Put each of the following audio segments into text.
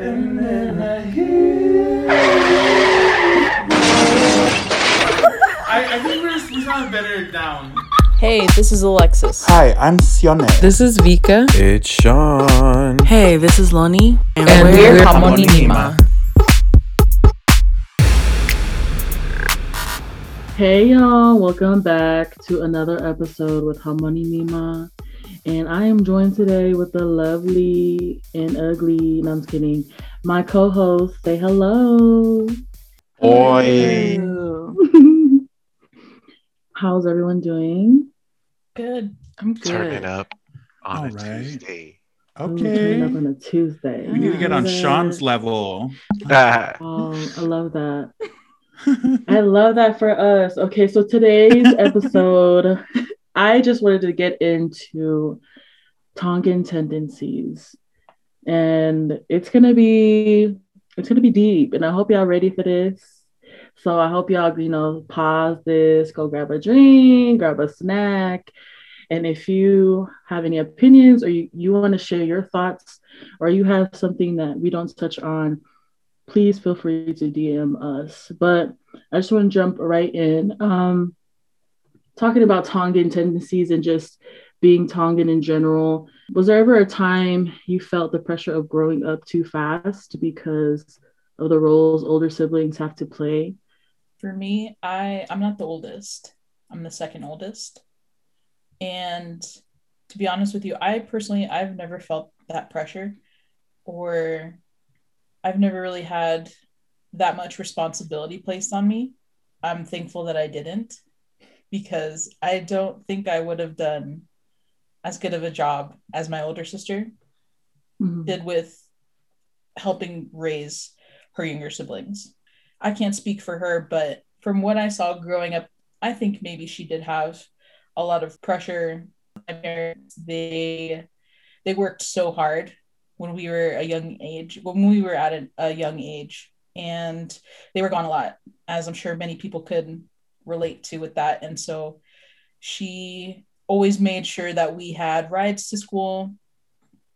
And then I hear. I, I think we're, we sound better down. Hey, this is Alexis. Hi, I'm Sione. This is Vika. It's Sean. Hey, this is Loni. And, and we're, we're Harmony Nima. Hey y'all, welcome back to another episode with Harmony Nima. And I am joined today with the lovely and ugly, no, I'm just kidding, my co host. Say hello. Oi. How's everyone doing? Good. I'm good. Turning up on All a right. Tuesday. Okay. Up on a Tuesday. We need to get on Love. Sean's level. Ah, Oh, I love that. I love that for us. Okay, so today's episode, I just wanted to get into Tongan tendencies. And it's gonna be it's gonna be deep, and I hope y'all ready for this. So I hope y'all, you know, pause this, go grab a drink, grab a snack. And if you have any opinions or you, you want to share your thoughts or you have something that we don't touch on, please feel free to DM us. But I just want to jump right in. Um, talking about Tongan tendencies and just being Tongan in general, was there ever a time you felt the pressure of growing up too fast because of the roles older siblings have to play? For me, I I'm not the oldest. I'm the second oldest. And to be honest with you, I personally I've never felt that pressure or I've never really had that much responsibility placed on me. I'm thankful that I didn't because I don't think I would have done as good of a job as my older sister Mhm. did with helping raise her younger siblings. I can't speak for her, but from what I saw growing up, I think maybe she did have a lot of pressure. My parents, they they worked so hard when we were a young age, when we were at a, a young age, and they were gone a lot, as I'm sure many people could relate to with that. And so she always made sure that we had rides to school,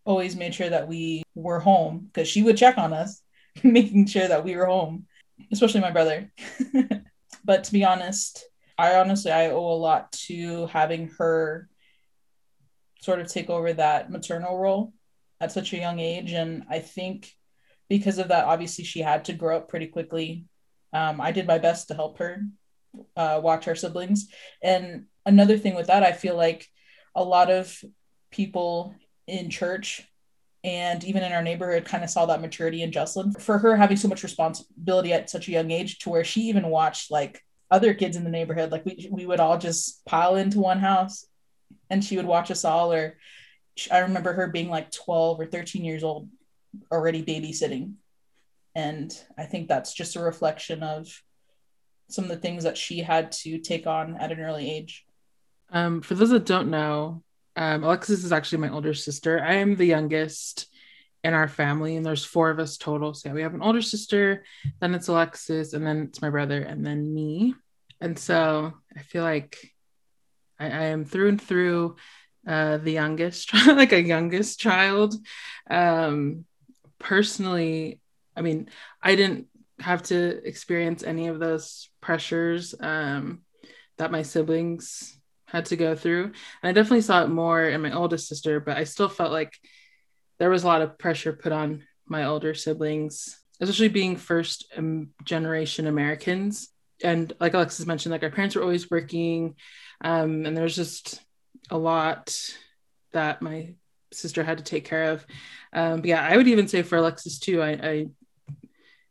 always made sure that we were home because she would check on us, making sure that we were home, especially my brother. but to be honest, I honestly I owe a lot to having her sort of take over that maternal role at such a young age. And I think because of that, obviously she had to grow up pretty quickly. Um, I did my best to help her uh, watch our siblings. And another thing with that, I feel like a lot of people in church and even in our neighborhood kind of saw that maturity in Jocelyn for her having so much responsibility at such a young age to where she even watched like other kids in the neighborhood. Like we, we would all just pile into one house and she would watch us all. Or I remember her being like 12 or 13 years old already babysitting. And I think that's just a reflection of some of the things that she had to take on at an early age. Um, for those that don't know, um, Alexis is actually my older sister. I am the youngest in our family, and there's four of us total. So yeah, we have an older sister, then it's Alexis, and then it's my brother, and then me. And so I feel like I, I am through and through uh, the youngest, like a youngest child. Um, personally, I mean, I didn't have to experience any of those pressures um, that my siblings had to go through. And I definitely saw it more in my oldest sister, but I still felt like there was a lot of pressure put on my older siblings, especially being first um, generation Americans. And like Alexis mentioned, like our parents were always working, um, and there was just a lot that my sister had to take care of. Um, but yeah, I would even say for Alexis too. I, I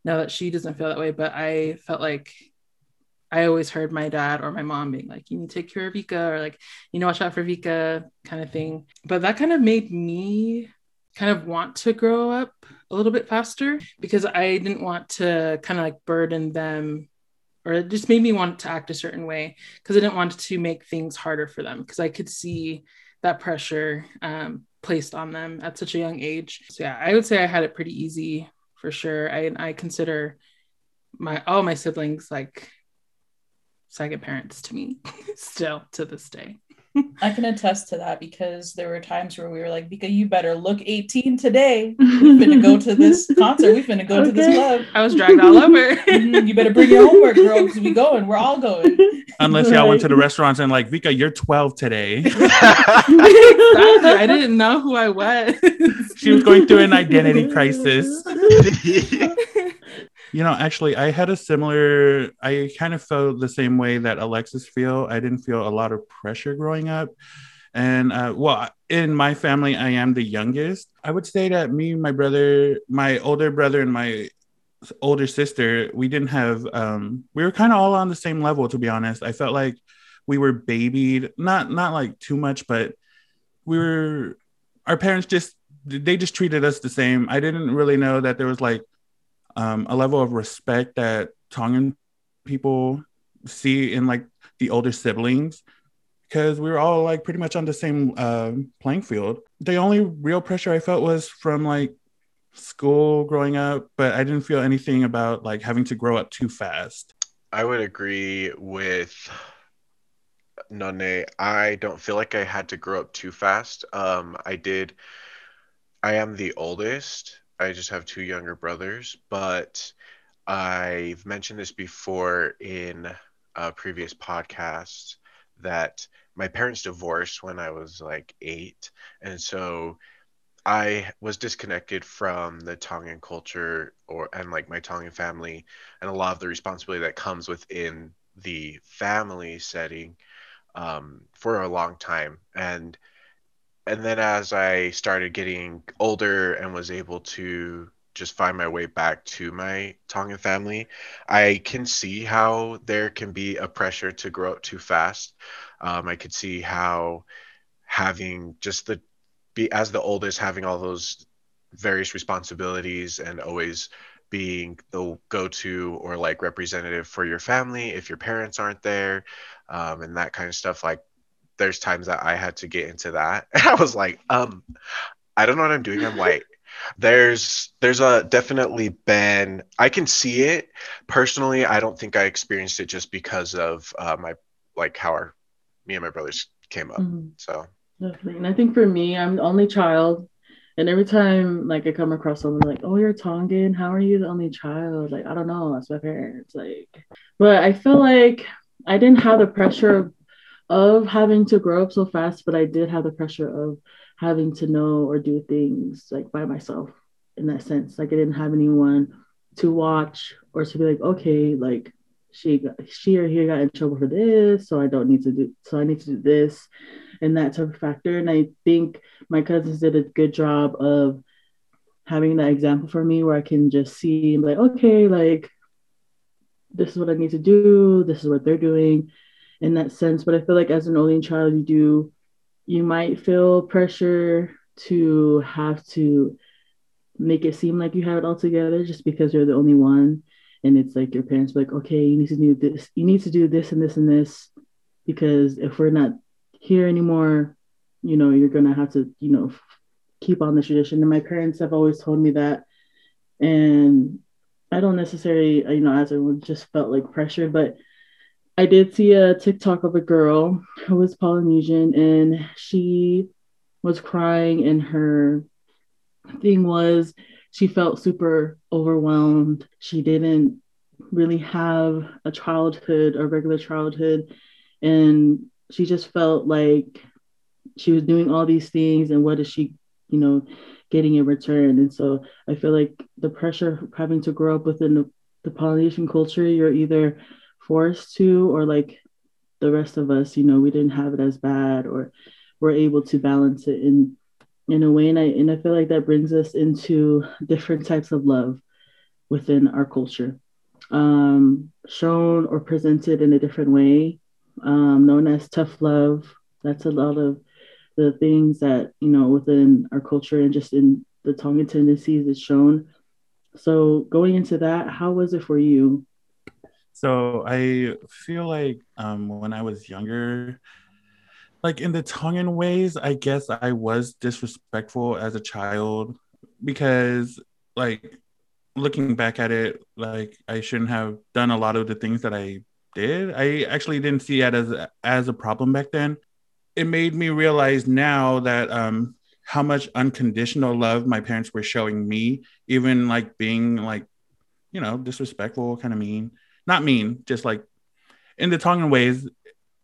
know that she doesn't feel that way, but I felt like I always heard my dad or my mom being like, you need to take care of Vika or like, you know, watch out for Vika kind of thing. But that kind of made me kind of want to grow up a little bit faster because I didn't want to kind of like burden them or it just made me want to act a certain way because I didn't want to make things harder for them because I could see that pressure um, placed on them at such a young age. So yeah, I would say I had it pretty easy for sure. I I consider my all my siblings like second parents to me still to this day. I can attest to that because there were times where we were like, Vika, you better look 18 today. We've been to go to this concert. We've been to go to this club. I was dragged all over. Mhm, You better bring your homework, girl, because we going. We're all going. Unless y'all went to the restaurants and like, Vika, you're 12 today. I didn't know who I was. She was going through an identity crisis. You know, actually, I had a similar. I kind of felt the same way that Alexis feel. I didn't feel a lot of pressure growing up, and uh, well, in my family, I am the youngest. I would say that me, my brother, my older brother, and my older sister, we didn't have. Um, we were kind of all on the same level, to be honest. I felt like we were babied, not not like too much, but we were. Our parents just they just treated us the same. I didn't really know that there was like um, a level of respect that Tongan people see in like the older siblings because we were all like pretty much on the same uh, playing field. The only real pressure I felt was from like school growing up, but I didn't feel anything about like having to grow up too fast. I would agree with None. I don't feel like I had to grow up too fast. Um, I did. I am the oldest. I just have two younger brothers, but I've mentioned this before in a previous podcasts that my parents divorced when I was like eight, and so I was disconnected from the Tongan culture or and like my Tongan family and a lot of the responsibility that comes within the family setting um, for a long time and and then as I started getting older and was able to just find my way back to my Tongan family, I can see how there can be a pressure to grow up too fast. Um, I could see how having just the be as the oldest having all those various responsibilities and always being the go-to or like representative for your family if your parents aren't there um, and that kind of stuff like there's times that i had to get into that and i was like um i don't know what i'm doing i'm white there's there's a definitely been i can see it personally i don't think i experienced it just because of uh, my like how our me and my brothers came up Mhm. so Definitely. And I think for me, I'm the only child. And every time like I come across someone like, oh, you're Tongan, how are you the only child? Like, I don't know, that's my parents. Like, but I feel like I didn't have the pressure of having to grow up so fast, but I did have the pressure of having to know or do things like by myself in that sense. Like I didn't have anyone to watch or to be like, okay, like she got, she or he got in trouble for this, so I don't need to do so I need to do this and that type of factor. And I think my cousins did a good job of having that example for me where I can just see like, okay, like this is what I need to do, this is what they're doing in that sense. But I feel like as an only child, you do you might feel pressure to have to make it seem like you have it all together just because you're the only one. And it's like your parents like, okay, you need to do this, you need to do this and this and this. Because if we're not here anymore, you know, you're gonna have to, you know, keep on the tradition. And my parents have always told me that. And I don't necessarily, you know, as everyone just felt like pressure, but I did see a TikTok of a girl who was Polynesian and she was crying and her thing was she felt super overwhelmed. She didn't really have a childhood, a regular childhood. And she just felt like she was doing all these things and what is she, you know, getting in return? And so I feel like the pressure of having to grow up within the, the Polynesian culture, you're either forced to or like the rest of us, you know, we didn't have it as bad or we're able to balance it in in a way. And I and I feel like that brings us into different types of love within our culture. Um, shown or presented in a different way, um, known as tough love. That's a lot of the things that, you know, within our culture and just in the Tongan tendencies is shown. So going into that, how was it for you? So I feel like um, when I was younger, like in the Tongan ways, I guess I was disrespectful as a child because, like, looking back at it, like I shouldn't have done a lot of the things that I did. I actually didn't see it as as a problem back then. it made me realize now that um how much unconditional love my parents were showing me, even like being like, you know, disrespectful, kind of mean. Not mean, just like in the Tongan ways,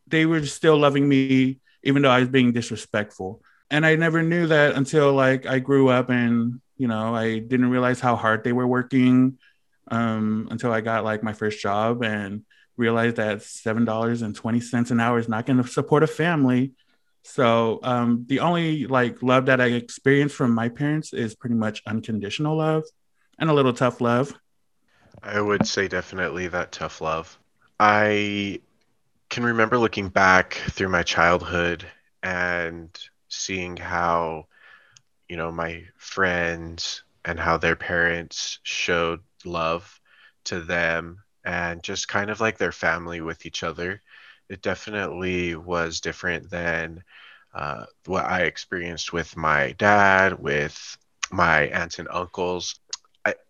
they were still loving me even though I was being disrespectful. And I never knew that until like I grew up and you know, I didn't realize how hard they were working um, until I got like my first job and realized that seven dollars and twenty cents an hour is not going to support a family. So um, the only like love that I experienced from my parents is pretty much unconditional love and a little tough love. I would say definitely that tough love. I can remember looking back through my childhood and seeing how, you know, my friends and how their parents showed love to them and just kind of like their family with each other. It definitely was different than uh, what I experienced with my dad, with my aunts and uncles.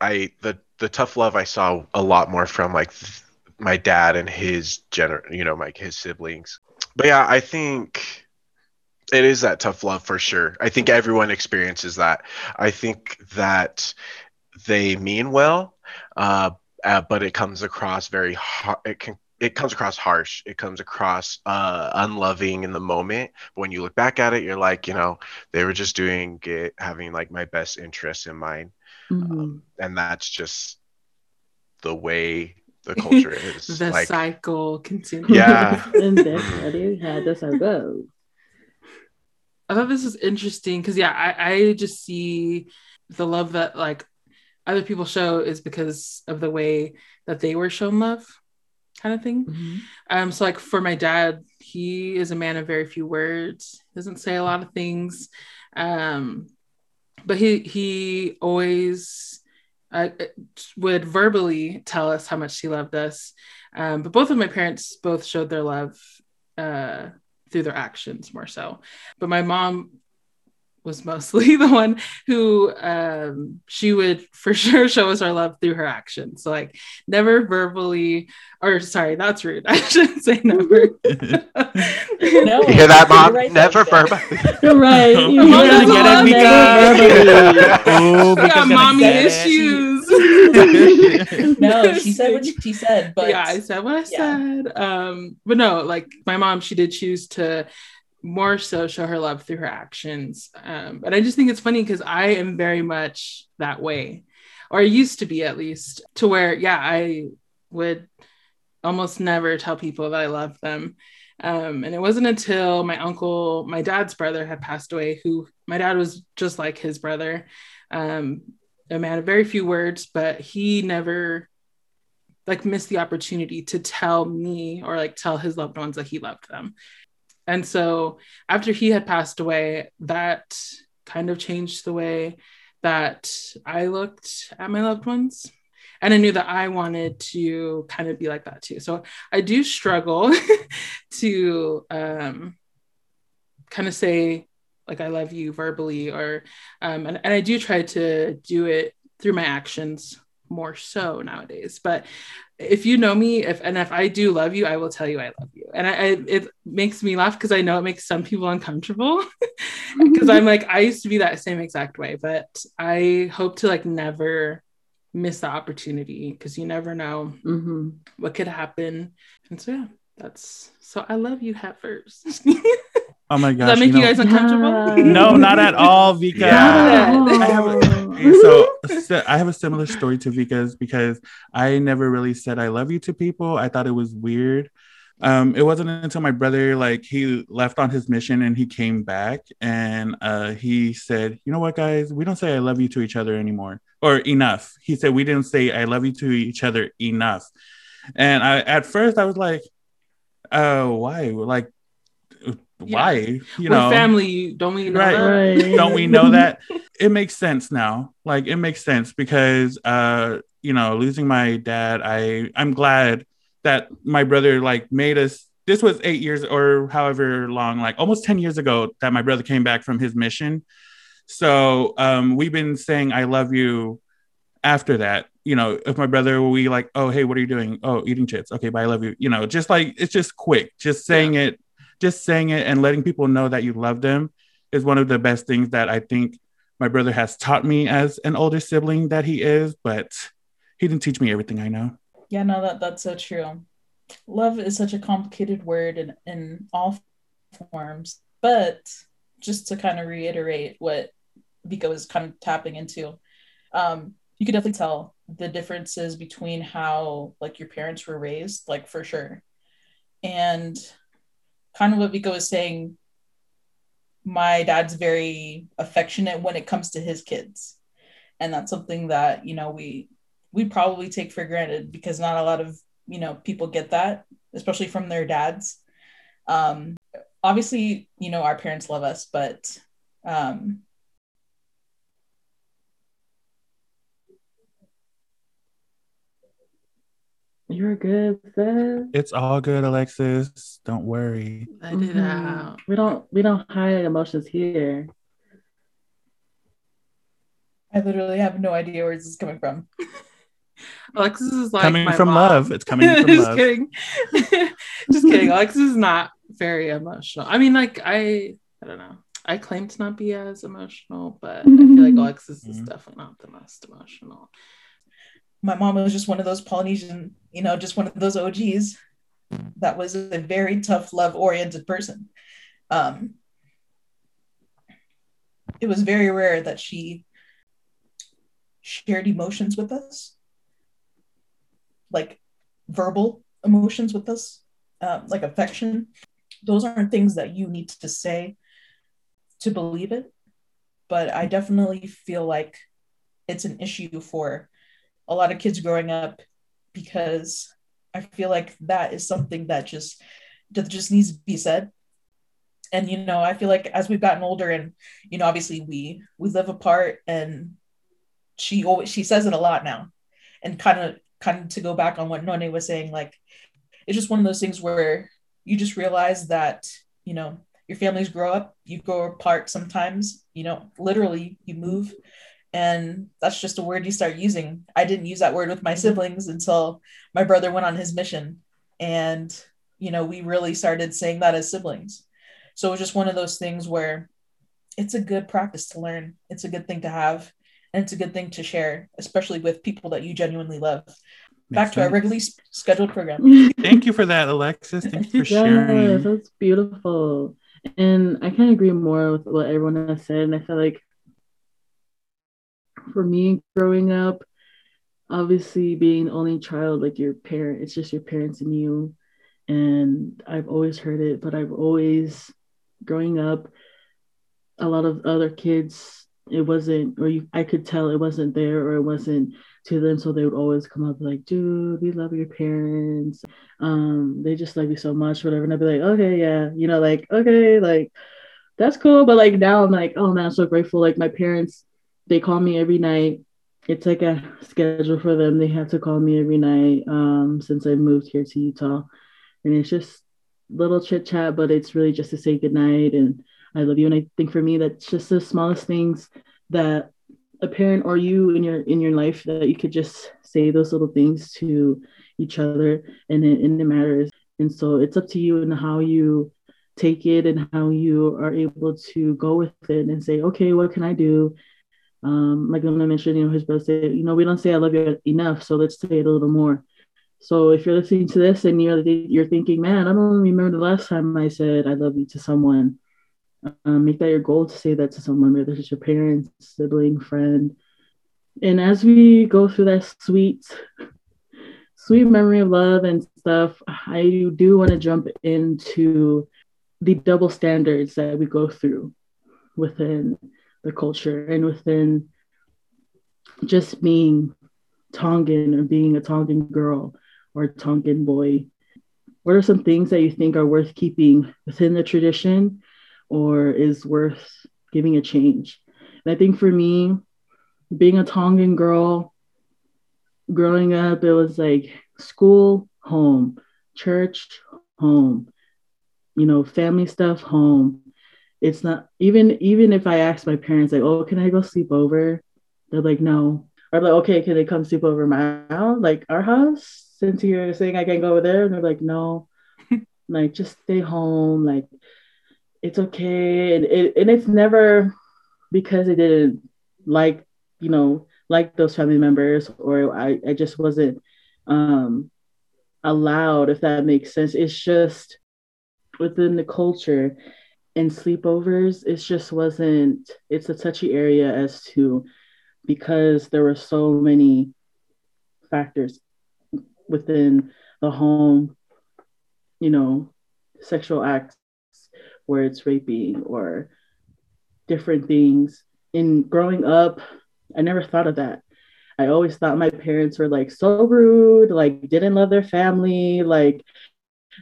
I, I the the tough love I saw a lot more from like th- my dad and his gener you know like his siblings. But yeah, I think it is that tough love for sure. I think everyone experiences that. I think that they mean well, uh, uh, but it comes across very hard. It can it comes across harsh. It comes across uh, unloving in the moment. But when you look back at it, you're like, you know, they were just doing it, having like my best interests in mind, Mhm. um, and that's just the way the culture is. the like, cycle continues. Yeah. and that's what it had. That's how. I thought this was interesting because yeah, I, I just see the love that like other people show is because of the way that they were shown love, kind of thing. Mhm. Um, so like for my dad, he is a man of very few words, doesn't say a lot of things. Um, but he he always uh, would verbally tell us how much he loved us. Um, but both of my parents both showed their love uh, through their actions more so. But my mom was mostly the one who um, she would for sure show us our love through her actions. So like never verbally, or sorry, that's rude. I shouldn't say never. No, You hear that, you're mom? right, Never though. verbal. You're right. Mom You doesn't hear get it, that? Mika. Oh, Yeah, mommy issues. No, she said what she said, but yeah, I said what I yeah. said. Um, but no, like my mom, she did choose to more so show her love through her actions. Um, but I just think it's funny because I am very much that way, or I used to be at least, to where yeah, I would almost never tell people that I love them. Um, and it wasn't until my uncle, my dad's brother, had passed away, who my dad was just like his brother, um, a man of very few words, but he never like missed the opportunity to tell me or like tell his loved ones that he loved them. And so after he had passed away, that kind of changed the way that I looked at my loved ones. And I knew that I wanted to kind of be like that too. So I do struggle to um, kind of say, like, I love you verbally, or, um, and, and I do try to do it through my actions more so nowadays. But if you know me, if and if I do love you, I will tell you I love you. And I, I it makes me laugh because I know it makes some people uncomfortable because I'm like I used to be that same exact way, but I hope to like never miss the opportunity because you never know Mhm. what could happen. And so yeah, that's so I love you heifers. Does Oh my gosh. Does that make you, know- guys uncomfortable? Yeah. No, not at all, Vika. Yeah. I have a- so, so I have a similar story to Vika's because I never really said I love you to people. I thought it was weird. Um, it wasn't until my brother like he left on his mission and he came back and uh, he said, "You know what, guys? We don't say I love you to each other anymore or enough." He said, "We didn't say I love you to each other enough." And I at first I was like, "Oh, why? Like, why? You We're know, family, don't we know Right. that? Don't we know that? It makes sense now. Like it makes sense because uh you know losing my dad i i'm glad that my brother like made us this was eight years or however long like almost 10 years ago that my brother came back from his mission. So um we've been saying i love you after that. You know if my brother we like oh hey what are you doing? Oh eating chips. Okay bye i love you. You know just like it's just quick. Just saying it just saying it and letting people know that you love them is one of the best things that I think my brother has taught me as an older sibling that he is, but he didn't teach me everything I know. Yeah, no, that that's so true. Love is such a complicated word in, in all forms. But just to kind of reiterate what Vika was kind of tapping into, um, you could definitely tell the differences between how like your parents were raised, like for sure. And kind of what Vika was saying, my dad's very affectionate when it comes to his kids. And that's something that, you know, we we probably take for granted because not a lot of, you know, people get that, especially from their dads. Um obviously, you know, our parents love us, but um You're good, sis. It's all good, Alexis. Don't worry. Let it Mhm. out. We don't we don't hide emotions here. I literally have no idea where this is coming from. Alexis is like coming my from mom. love. It's coming from Just love. kidding. Just kidding. Alexis is not very emotional. I mean, like I, I don't know. I claim to not be as emotional, but I feel like Alexis is Mhm. definitely not the most emotional. My mom was just one of those Polynesian, you know, just one of those OGs that was a very tough, love oriented person. Um, it was very rare that she shared emotions with us, like verbal emotions with us, um, like affection. Those aren't things that you need to say to believe it. But I definitely feel like it's an issue for a lot of kids growing up because I feel like that is something that just that just needs to be said. And you know, I feel like as we've gotten older and you know, obviously we we live apart and she always she says it a lot now. And kind of kind of to go back on what None was saying, like it's just one of those things where you just realize that, you know, your families grow up, you grow apart sometimes, you know, literally you move and that's just a word you start using. I didn't use that word with my siblings until my brother went on his mission. And, you know, we really started saying that as siblings. So it was just one of those things where it's a good practice to learn. It's a good thing to have. And it's a good thing to share, especially with people that you genuinely love. Back Makes to our regularly scheduled program. Thank you for that, Alexis. Thank you for Yes, sharing. that's beautiful. And I can't agree more with what everyone has said. And I feel like for me growing up, obviously being only child, like your parent, it's just your parents and you. And I've always heard it, but I've always, growing up, a lot of other kids, it wasn't, or you, I could tell it wasn't there or it wasn't to them. So they would always come up like, dude, we love your parents. Um, they just love you so much, whatever. And I'd be like, okay, yeah, you know, like, okay, like, that's cool. But like now I'm like, oh man, I'm so grateful. Like my parents, they call me every night. It's like a schedule for them. They have to call me every night um, since I moved here to Utah. And it's just little chit chat, but it's really just to say goodnight and I love you. And I think for me, that's just the smallest things that a parent or you in your in your life that you could just say those little things to each other and it, and it matters. And so it's up to you and how you take it and how you are able to go with it and say, okay, what can I do? Um, like I'm mentioned, you know, his brother said, you know, we don't say I love you enough, so let's say it a little more. So if you're listening to this and you're you're thinking, man, I don't remember the last time I said I love you to someone, um, make that your goal to say that to someone, whether it's your parents, sibling, friend. And as we go through that sweet, sweet memory of love and stuff, I do want to jump into the double standards that we go through within the culture and within just being Tongan or being a Tongan girl or Tongan boy. What are some things that you think are worth keeping within the tradition or is worth giving a change? And I think for me, being a Tongan girl, growing up, it was like school, home, church, home, you know, family stuff, home. It's not even even if I ask my parents, like, oh, can I go sleep over? They're like, no. Or like, okay, can they come sleep over my house, like our house? Since you're saying I can go over there, and they're like, no, like just stay home. Like it's okay and it, and it's never because I didn't like you know like those family members or I, I just wasn't um allowed if that makes sense it's just within the culture and sleepovers it just wasn't it's a touchy area as to because there were so many factors within the home you know sexual acts where it's raping or different things. In growing up i never thought of that. I always thought my parents were like so rude like didn't love their family like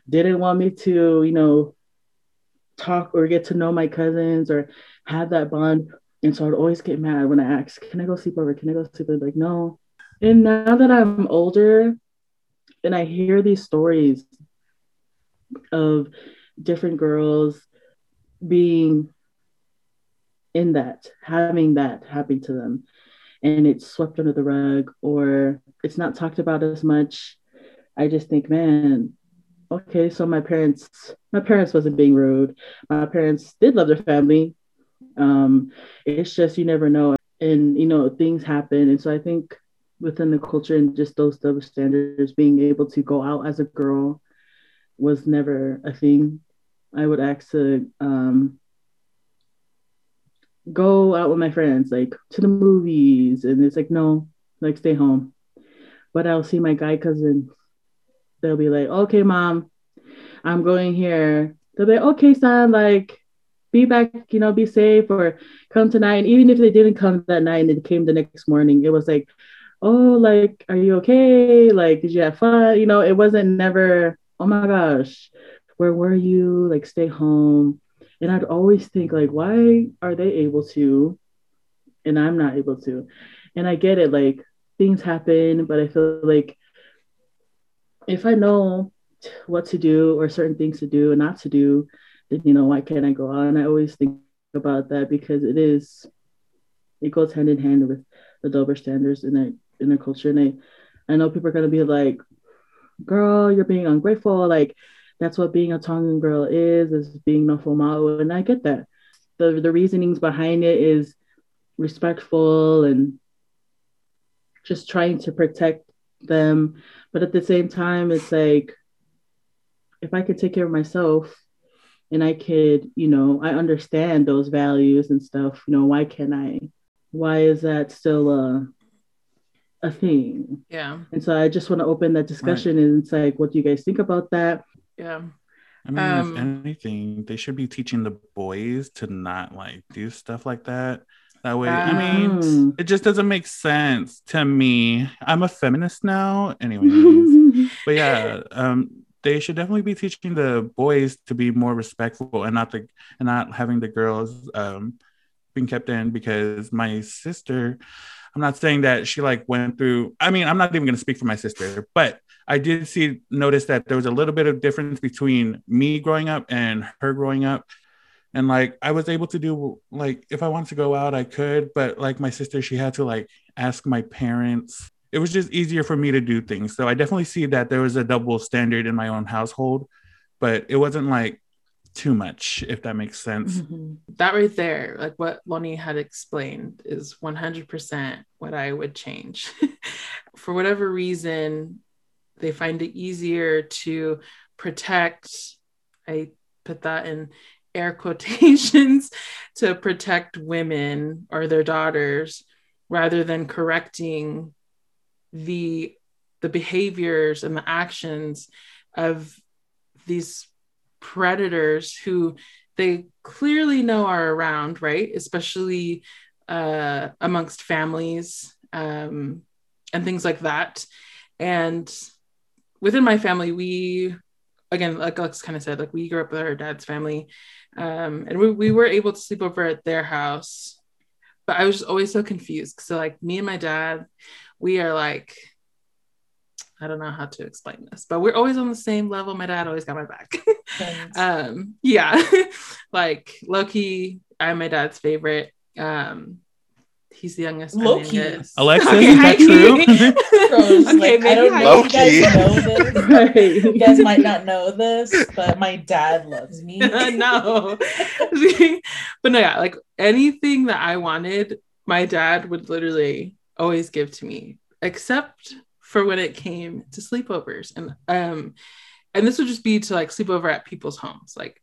didn't want me to you know talk or get to know my cousins or have that bond. And so i'd always get mad when i asked can i go sleep over? Can i go sleep over? Like no. And now that i'm older and i hear these stories of different girls being in that, having that happen to them, and it's swept under the rug or it's not talked about as much. I just think, man, okay, so my parents, my parents wasn't being rude. My parents did love their family. Um, it's just you never know, and you know things happen, and so I think within the culture and just those double standards, being able to go out as a girl was never a thing. I would ask to um, go out with my friends, like to the movies, and it's like no, like stay home. But I'll see my guy cousin. They'll be like, "Okay, mom, I'm going here." They'll be like, "Okay, son, like." Be back, you know, be safe or come tonight. And even if they didn't come that night and they came the next morning, it was like, oh, like, are you okay? Like, did you have fun? You know, it wasn't never, oh my gosh, where were you? Like, stay home. And I'd always think, like, why are they able to and I'm not able to? And I get it, like, things happen, but I feel like if I know what to do or certain things to do and not to do, then, you know, why can't I go on? I always think about that because it is, it goes hand in hand with the double standards in their, in their culture. And I, I know people are to be like, girl, you're being ungrateful. Like, that's what being a Tongan girl is, is being Nofomau. And I get that. The, the reasonings behind it is respectful and just trying to protect them. But at the same time, it's like, if I could take care of myself and I could, you know, I understand those values and stuff, you know, why can't I? Why is that still a, a thing? Yeah. And so I just want to open that discussion and it's like, what do you guys think about that? Yeah. I mean, Um, if anything, they should be teaching the boys to not like do stuff like that. That way, I mean, it just doesn't make sense to me. I'm a feminist now, anyways. but yeah, um, they should definitely be teaching the boys to be more respectful and not the and not having the girls um being kept in because my sister i'm not saying that she like went through i mean i'm not even going to speak for my sister but i did see notice that there was a little bit of difference between me growing up and her growing up and like i was able to do like if i wanted to go out i could but like my sister she had to like ask my parents it was just easier for me to do things so i definitely see that there was a double standard in my own household but it wasn't like too much if that makes sense Mhm. that right there, like what Lonnie had explained, is 100% what I would change. For whatever reason, they find it easier to protect, I put that in air quotations, to protect women or their daughters rather than correcting the the behaviors and the actions of these predators who they clearly know are around, right? Especially uh, amongst families um, and things like that. And within my family, we, again, like Alex kind of said, like we grew up with our dad's family, um, and we, we were able to sleep over at their house. But I was just always so confused. So, like, me and my dad, we are like, I don't know how to explain this, but we're always on the same level. My dad always got my back. Um yeah like loki i'm my dad's favorite um he's the youngest I'm youngest. Alexis, Okay, is that true? Bro, Okay, like, I don't know if you guys know this. You guys might not know this, but my dad loves me. no. but no, yeah, like anything that I wanted, my dad would literally always give to me, except for when it came to sleepovers. And um, and this would just be to like sleep over at people's homes. Like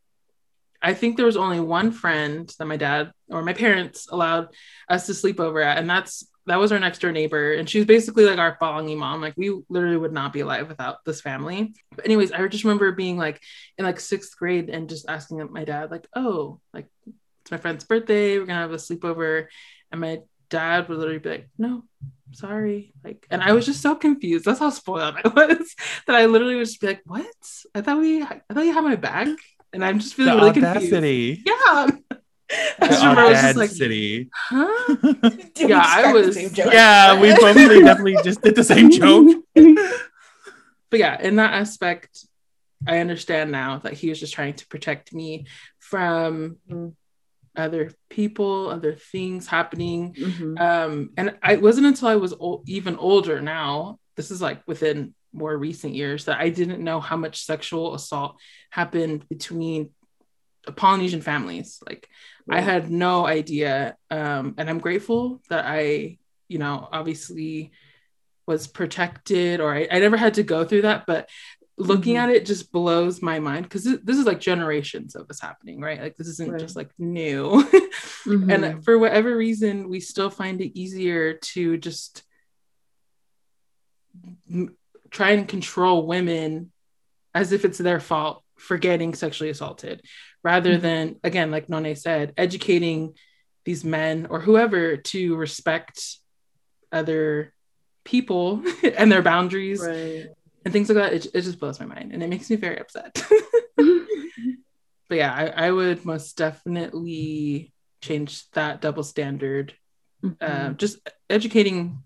I think there was only one friend that my dad or my parents allowed us to sleep over at, and that's that was our next door neighbor, and she was basically like our following mom. Like we literally would not be alive without this family. But anyways, I just remember being like in like sixth grade and just asking my dad, like, "Oh, like it's my friend's birthday. We're gonna have a sleepover," and my dad would literally be like, "No, sorry." Like, and I was just so confused. That's how spoiled I was that I literally would just be like, "What? I thought we, I thought you had my back," and I'm just The feeling really confused. audacity. Yeah. I The just remember I was just like, audacity. huh? Yeah, I was- yeah, we probably definitely just did the same joke. but yeah, in that aspect, I understand now that he was just trying to protect me from other people, other things happening. Mhm. Um, and I it wasn't until I was ol- even older now, this is like within more recent years, that I didn't know how much sexual assault happened between Polynesian families. Like I had no idea. Um, and I'm grateful that I, you know, obviously was protected or I, I never had to go through that. But looking Mhm. at it just blows my mind because this is like generations of this happening, right? Like this isn't Right. just like new. Mhm. and for whatever reason, we still find it easier to just m- try and control women as if it's their fault for getting sexually assaulted rather Mhm. than again like none said educating these men or whoever to respect other people and their boundaries right. and things like that it, it just blows my mind and it makes me very upset but yeah I, I would most definitely change that double standard uh, Mhm. just educating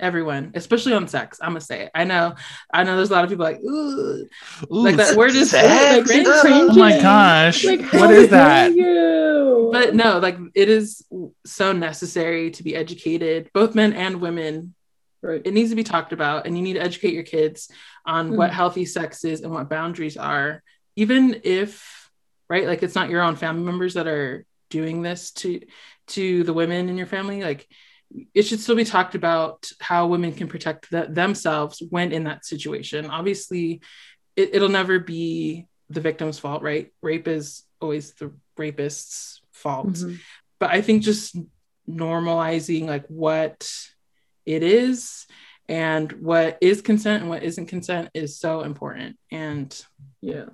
everyone especially on sex i'm gonna say it i know i know there's a lot of people like Ooh. like that word is sex? like, Like, cringe. cringe. Oh my gosh. Like, what how is dare that? You? but no like it is so necessary to be educated both men and women right. it needs to be talked about and you need to educate your kids on what Mhm. healthy sex is and what boundaries are even if right like it's not your own family members that are doing this to to the women in your family like it should still be talked about how women can protect th- themselves when in that situation obviously it, it'll never be the victim's fault right rape is always the rapist's fault Mhm. but I think just normalizing like what it is and what is consent and what isn't consent is so important. And Yeah.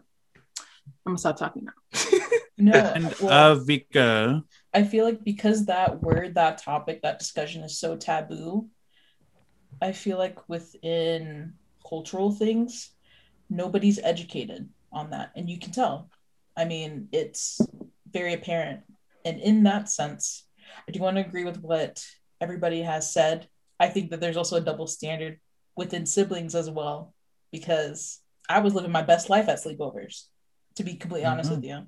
I'm gonna stop talking now. No, And well, uh, Vika, I feel like because that word, that topic, that discussion is so taboo, I feel like within cultural things, nobody's educated on that. And you can tell. I mean, it's very apparent. And in that sense, I do want to agree with what everybody has said. I think that there's also a double standard within siblings as well, because I was living my best life at sleepovers, to be completely honest Mhm. with you.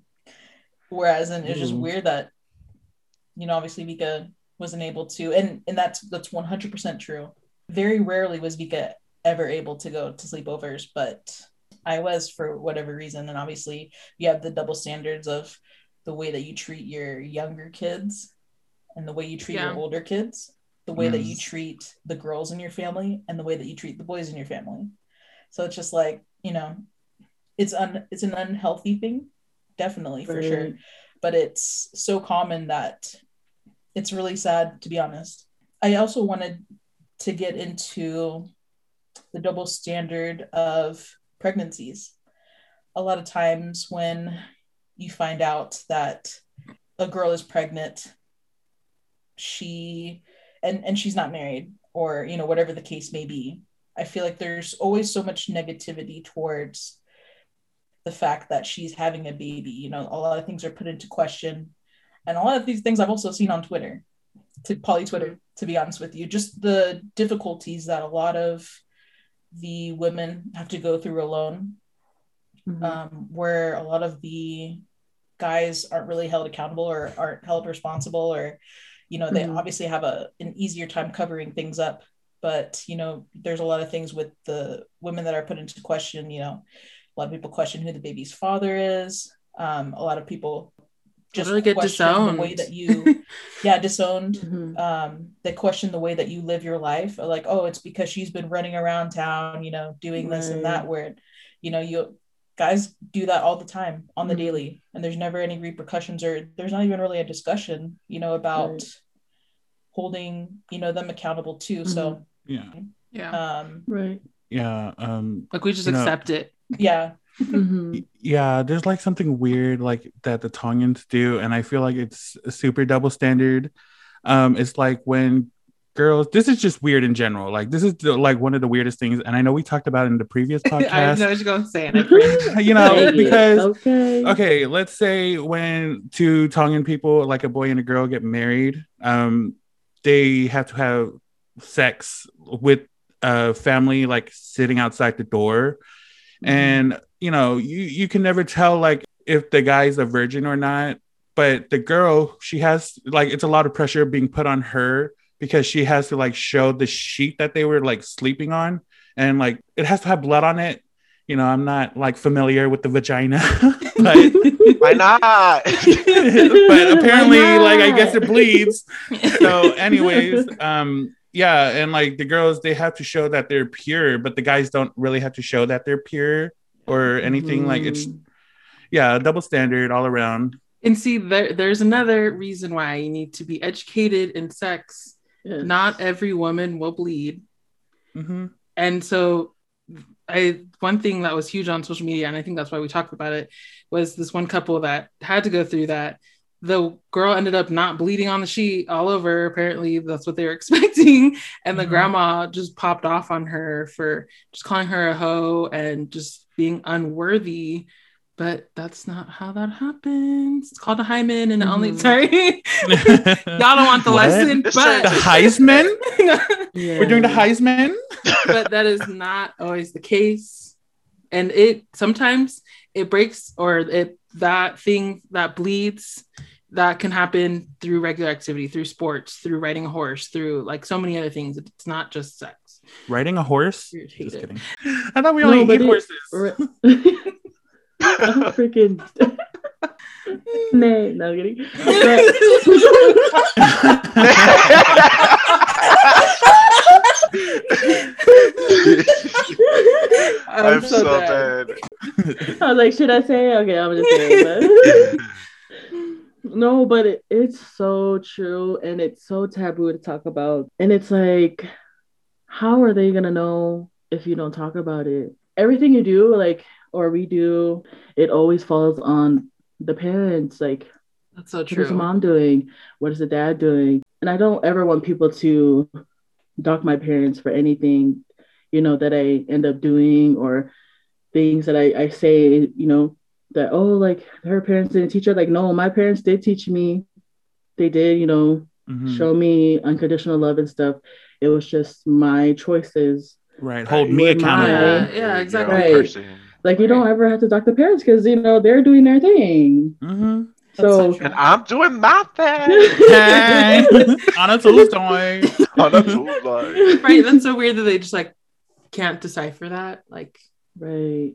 Whereas, and it's just weird that, you know, obviously Vika wasn't able to, and and that's that's one hundred percent true. Very rarely was Vika ever able to go to sleepovers, but I was for whatever reason. And obviously, you have the double standards of the way that you treat your younger kids and the way you treat Yeah. your older kids, the way that you treat the girls in your family, and the way that you treat the boys in your family. So it's just like you know, it's un it's an unhealthy thing, definitely for sure but it's so common that it's really sad to be honest. I also wanted to get into the double standard of pregnancies. A lot of times when you find out that a girl is pregnant, she and and she's not married or you know whatever the case may be. I feel like there's always so much negativity towards the fact that she's having a baby. You know, a lot of things are put into question. And a lot of these things I've also seen on Twitter, to poly Twitter, to be honest with you, just the difficulties that a lot of the women have to go through alone, Mhm. um, where a lot of the guys aren't really held accountable or aren't held responsible, or, you know, they Mhm. obviously have a an easier time covering things up but you know, there's a lot of things with the women that are put into question. You know, a lot of people question who the baby's father is. Um, a lot of people just Literally get question disowned. the way that you, yeah, disowned. Mhm. Um, they question the way that you live your life. Like, oh, it's because she's been running around town, you know, doing this and that. Where, you know, you guys do that all the time on the Mhm. daily, and there's never any repercussions or there's not even really a discussion, you know, about Right. holding, you know, them accountable too. So, Yeah. Yeah. um, Right. Yeah. Um like we just you know- accept it. yeah, Mhm. yeah, there's like something weird like that the Tongans do, and I feel like it's a super double standard. Um, it's like when girls this is just weird in general. Like this is the, like one of the weirdest things, and I know we talked about it in the previous podcast. I know what you're going to say, and I cringe. you know, because okay. okay, let's say when two Tongan people, like a boy and a girl, get married, um, they have to have sex with a family like sitting outside the door, and you know, you you can never tell like if the guy's a virgin or not. But the girl, she has like it's a lot of pressure being put on her because she has to like show the sheet that they were like sleeping on, and like it has to have blood on it. You know, I'm not like familiar with the vagina, but Why not? but apparently Why like i guess it bleeds so anyways um yeah and like the girls they have to show that they're pure but the guys don't really have to show that they're pure or anything like it's Mhm. yeah double standard all around And see, there, there's another reason why you need to be educated in sex. Yes. Not every woman will bleed. Mhm. And so I one thing that was huge on social media, and I think that's why we talked about it, was this one couple that had to go through that. The girl ended up not bleeding on the sheet all over. Apparently, that's what they were expecting. And the Mhm. grandma just popped off on her for just calling her a hoe and just being unworthy. But that's not how that happens. It's called a hymen, and only Mhm. sorry, y'all don't want the What? lesson, This but the heisman Yeah. we're doing the heisman but that is not always the case and it sometimes it breaks or it that thing that bleeds that can happen through regular activity through sports through riding a horse through like so many other things it's not just sex riding a horse Irritated. just kidding i thought we No, only but eat horses I'm oh, freaking. Nay, no I'm kidding. I'm so bad. dead. I was like, should I say? it? Okay, I'm just saying. But... no, but it, it's so true, and it's so taboo to talk about. And it's like, how are they gonna know if you don't talk about it? Everything you do, like, or we do, it always falls on the parents. Like, that's so what is true the mom doing? What is the dad doing? And I don't ever want people to dock my parents for anything, you know, that I end up doing or things that I, I say, you know, that, oh, like her parents didn't teach her. Like, no, my parents did teach me. They did, you know, Mhm. show me unconditional love and stuff. It was just my choices. right hold me accountable my- Yeah, yeah, exactly. Right. Like, you don't ever have to dock the parents because, you know, they're doing their thing. Mhm. That's So, so. And I'm doing my thing Hey, on a Tuesday. on a Tuesday. right that's so weird that they just like can't decipher that like right.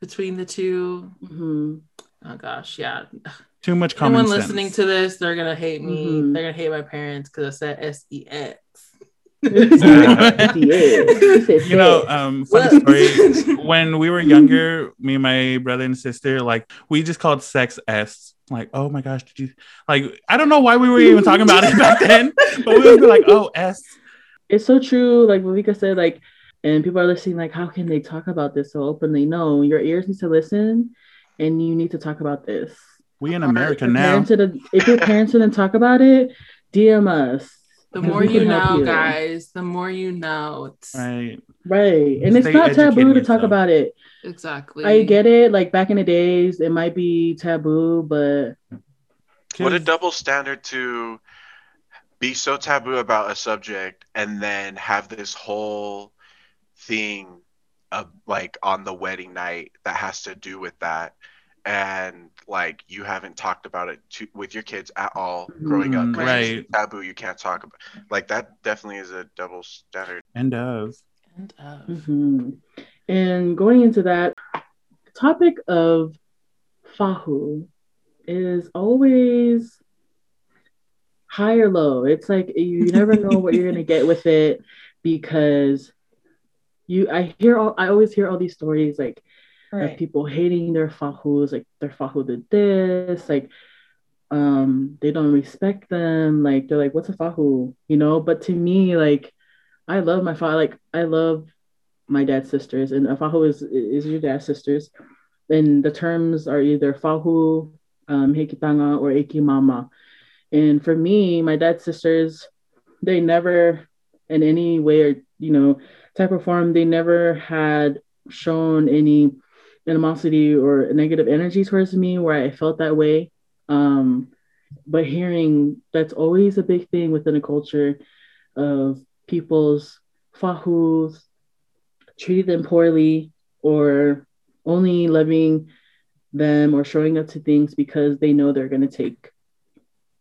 between the two hmm oh gosh yeah Too much common anyone sense. listening to this they're gonna hate me Mhm. they're gonna hate my parents because i said s-e-x you know, um, funny What? story. when we were younger, me and my brother and sister, like we just called sex S. Like, oh my gosh, did you like? I don't know why we were even talking about it back then, but we be like, oh S. it's so true. Like what Vika said, like, and people are listening, like, how can they talk about this so openly? No, your ears need to listen and you need to talk about this. We in America now. if your parents didn't talk about it, DM us. The more you know you. guys the more you know it's Right. Right. And it's not taboo educating to talk about it. exactly I get it. Like back in the days, it might be taboo, but What a double standard to be so taboo about a subject and then have this whole thing of like on the wedding night that has to do with that and like you haven't talked about it to, with your kids at all growing up. 'cause Right. it's taboo you can't talk about like that definitely is a double standard And of. And of. Mhm. And going into that topic of fahu is always high or low. It's like you never know what you're gonna get with it because you I hear all I always hear all these stories like of people hating their fahus, like their fahu did this, like um they don't respect them, like they're like, what's a fahu? You know, but to me, like I love my fahu, like I love my dad's sisters, and a fahu is is your dad's sisters. And the terms are either fahu, um, hekitanga, or ekimama. And for me, my dad's sisters, they never in any way or you know type of form, they never had shown any animosity or negative energy towards me where I felt that way. Um, but hearing that's always a big thing within a culture of people's fahus treating them poorly or only loving them or showing up to things because they know they're going to take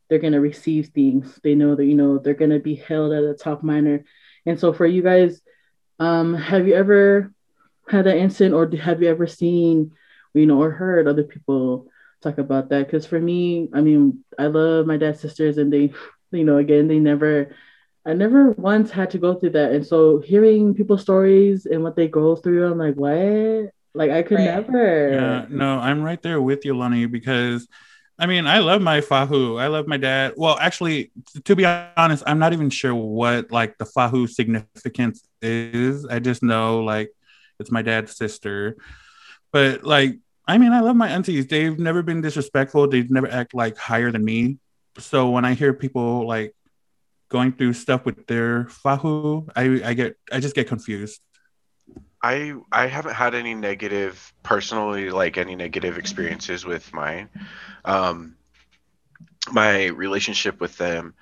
they're going to receive things they know that you know they're going to be held at a top minor and so for you guys um have you ever had that incident or have you ever seen you know or heard other people talk about that because for me i mean i love my dad's sisters and they you know again they never i never once had to go through that and so hearing people's stories and what they go through i'm like what like i could Right. never Yeah, no, I'm right there with you, Lonnie, because I mean, I love my Fahu. I love my dad. Well, actually, to be honest, I'm not even sure what like the Fahu significance is. I just know like it's my dad's sister. But like, I mean, I love my aunties. They've never been disrespectful. They've never act like higher than me. So when I hear people like going through stuff with their Fahu, I I get I just get confused. I I haven't had any negative personally like any negative experiences with mine. Um my relationship with them,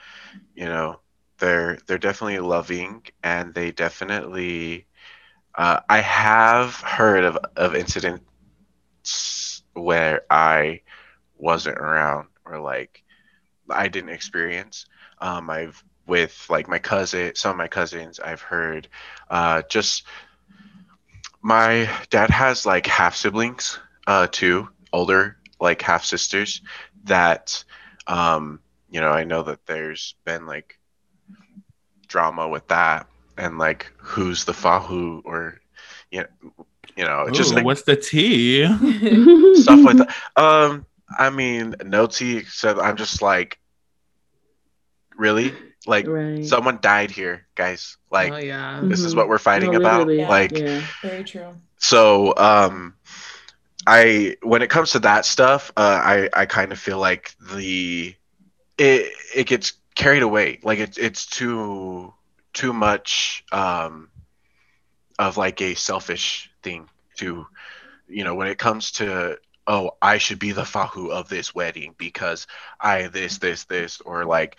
you know, they're they're definitely loving and they definitely uh, I have heard of of incidents where I wasn't around or like I didn't experience. Um I've with like my cousin, some of my cousins, I've heard uh just my dad has like half siblings uh too older like half sisters that um you know i know that there's been like drama with that and like who's the fahu or you know you know just like what's the tea? stuff like that um i mean no tea except i'm just like really like right someone died here guys like oh yeah. this is Mhm. what we're fighting No, about literally, like yeah Very true. so um i when it comes to that stuff uh i i kind of feel like the it it gets carried away like it's it's too too much um of like a selfish thing to you know when it comes to oh i should be the fahu of this wedding because i this this this or like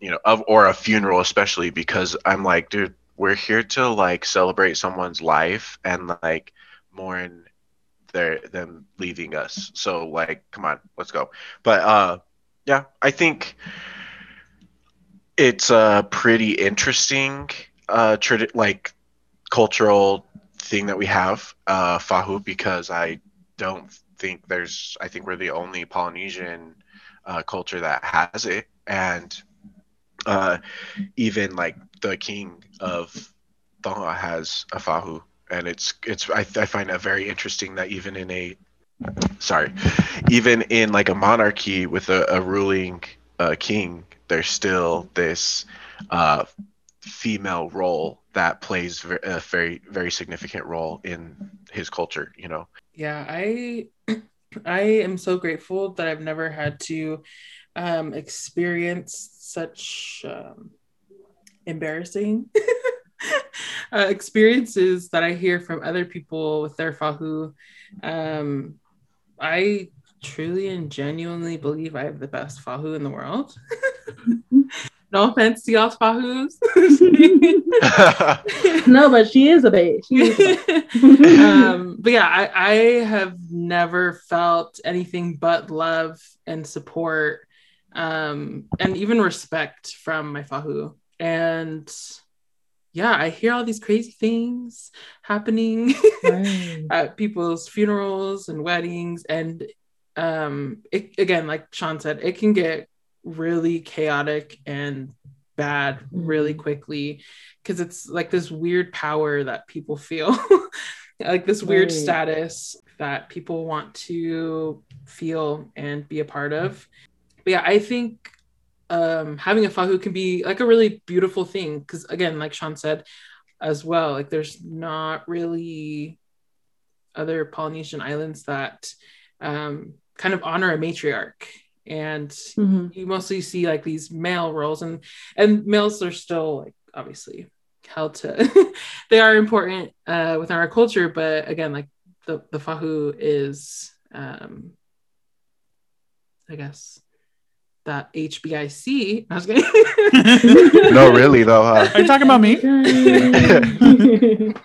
you know of or a funeral especially because i'm like dude we're here to like celebrate someone's life and like mourn their them leaving us. So like come on let's go. But uh yeah i think it's a pretty interesting uh tradi- like cultural thing that we have uh fahu because i don't think there's i think we're the only polynesian uh, culture that has it. And uh even like the king of Tonga has a fahu. And it's it's I, I find that very interesting that even in a sorry even in like a monarchy with a, a ruling uh, king there's still this uh, female role that plays a very very significant role in his culture you know Yeah, I I am so grateful that I've never had to um, experience such um, embarrassing uh, experiences that I hear from other people with their fahu. Um, I truly and genuinely believe I have the best fahu in the world. No offense to y'all's Fahus. no, but she is a babe. She is a babe. um, but yeah, I, I have never felt anything but love and support um, and even respect from my Fahu. And yeah, I hear all these crazy things happening Right. at people's funerals and weddings. And um, it, again, like Sean said, it can get really chaotic and bad really quickly because it's like this weird power that people feel like this weird Right. status that people want to feel and be a part of but yeah i think um having a fahu can be like a really beautiful thing because again like sean said as well like there's not really other polynesian islands that um kind of honor a matriarch and Mhm. you mostly see like these male roles and and males are still like obviously held to they are important uh within our culture but again like the the fahu is um i guess that hbic i was gonna no, really though, huh? Are you talking about me?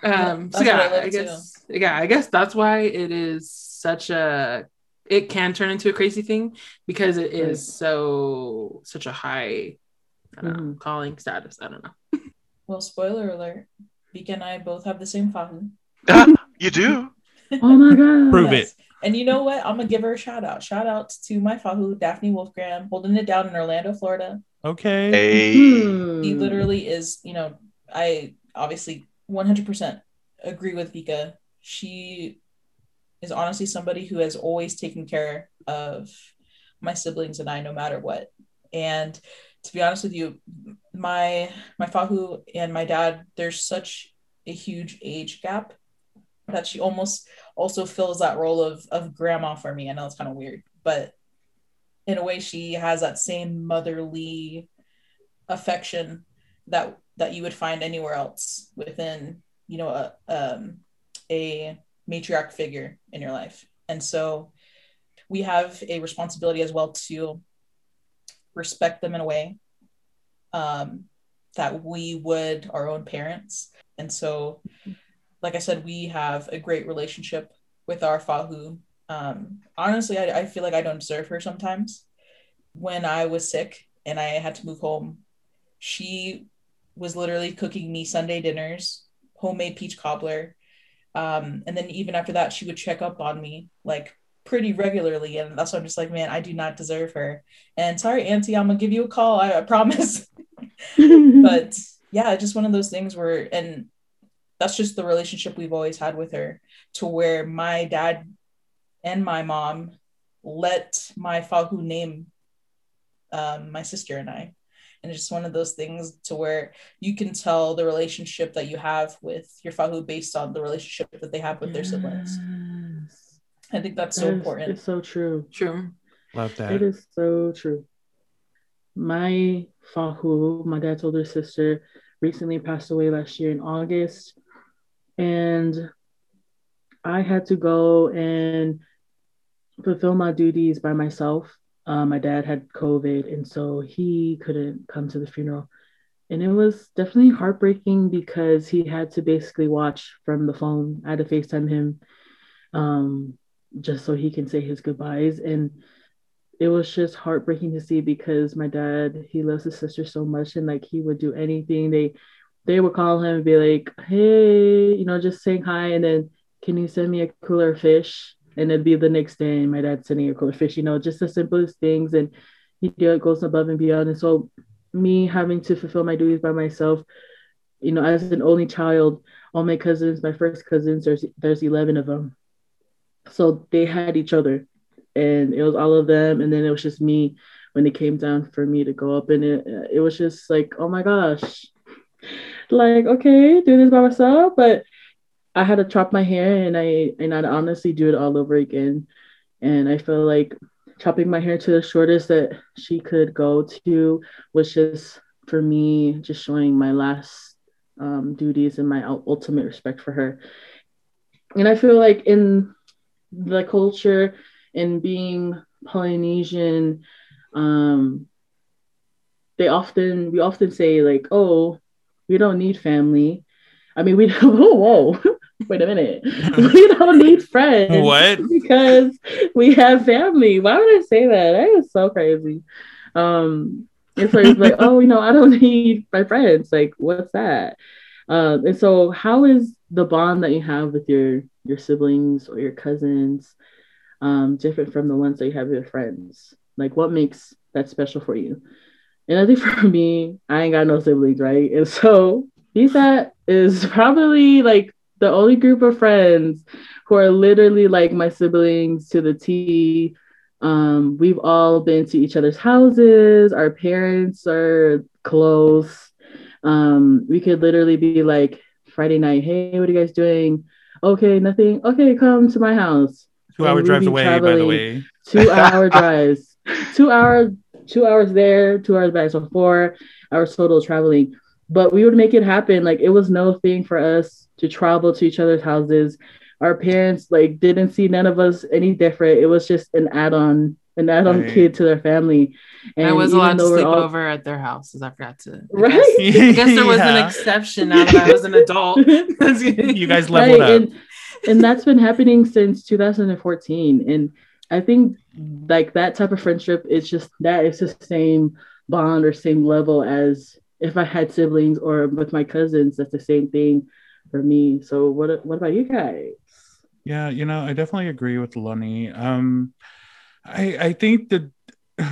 um so That's what I yeah love I, too. guess yeah i guess that's why it is such a it can turn into a crazy thing because it is so such a high I don't know, Mhm. calling status i don't know Well, spoiler alert. Vika and I both have the same Fahu. you do? oh my god. Prove it. And you know what? I'm gonna give her a shout out. Shout out to my Fahu, Daphne Wolfgram, holding it down in Orlando, Florida. Okay. Hey. Hmm. He literally is, you know, I obviously 100% agree with Vika. She is honestly somebody who has always taken care of my siblings and I, no matter what. And to be honest with you, my my Fahu and my dad, there's such a huge age gap that she almost also fills that role of of grandma for me. I know it's kind of weird, but in a way, she has that same motherly affection that that you would find anywhere else within you know a um, a matriarch figure in your life and so we have a responsibility as well to respect them in a way um, that we would our own parents and so like i said we have a great relationship with our fahu um, honestly I, I feel like i don't deserve her sometimes when i was sick and i had to move home she was literally cooking me Sunday dinners, homemade peach cobbler. Um, and then even after that, she would check up on me like pretty regularly. And that's why I'm just like, man, I do not deserve her. And sorry, Auntie, I'm gonna give you a call. I, I promise. but yeah, just one of those things where, and that's just the relationship we've always had with her, to where my dad and my mom let my Fahu name um, my sister and I. And it's just one of those things to where you can tell the relationship that you have with your Fahu based on the relationship that they have with their siblings. I think that's so That is- important. It's so true. true Love that it is so true. My Fahu, my dad's older sister, recently passed away last year in August. And I had to go and fulfill my duties by myself. Uh, my dad had COVID, and so he couldn't come to the funeral. And it was definitely heartbreaking because he had to basically watch from the phone. I had to FaceTime him um, just so he can say his goodbyes. And it was just heartbreaking to see because my dad he loves his sister so much and like he would do anything they they would call him and be like hey you know just saying hi and then can you send me a cooler fish and it'd be the next day and my dad's sending a of fish you know just the simplest things. And he do- goes above and beyond. And so me having to fulfill my duties by myself you know as an only child all my cousins my first cousins there's there's 11 of them so they had each other and it was all of them. And then it was just me when it came down for me to go up and it it was just like oh my gosh like okay do this by myself but i had to chop my hair and i and i'd honestly do it all over again and i feel like chopping my hair to the shortest that she could go to was just for me just showing my last um, duties and my ultimate respect for her and i feel like in the culture and being Polynesian, um, they often we often say like, oh, we don't need family. I mean, we whoa, whoa. Wait a minute. We don't need friends. What? Because we have family. Why would I say that? That is so crazy. Um, it's like, it's like, oh, you know, I don't need my friends. Like, what's that? Uh, and so, how is the bond that you have with your your siblings or your cousins um, different from the ones that you have with your friends? Like, what makes that special for you? And I think for me, I ain't got no siblings, right? And so, BSAT is probably like the only group of friends who are literally like my siblings to the T. Um, we've all been to each other's houses. Our parents are close. Um, we could literally be like Friday night, hey, what are you guys doing? Okay, nothing. Okay, come to my house. Two And hour we'd drives away, by the way. Two hour drives. Two hour, two hours there, two hours back. So four hours total traveling. But we would make it happen. Like it was no thing for us to travel to each other's houses. Our parents like didn't see none of us any different. It was just an add-on, an add-on Right. kid to their family. And I was even allowed to though sleep all- over at their houses. I forgot to. I Right? guess- I guess there was an exception now that I was an adult. You guys leveled Right, up. And, and that's been happening since 2014. And I think like that type of friendship is just that is the same bond or same level as if I had siblings or with my cousins. That's the same thing for me. So what what about you guys? Yeah, you know, I definitely agree with Lonnie. Um, I I think that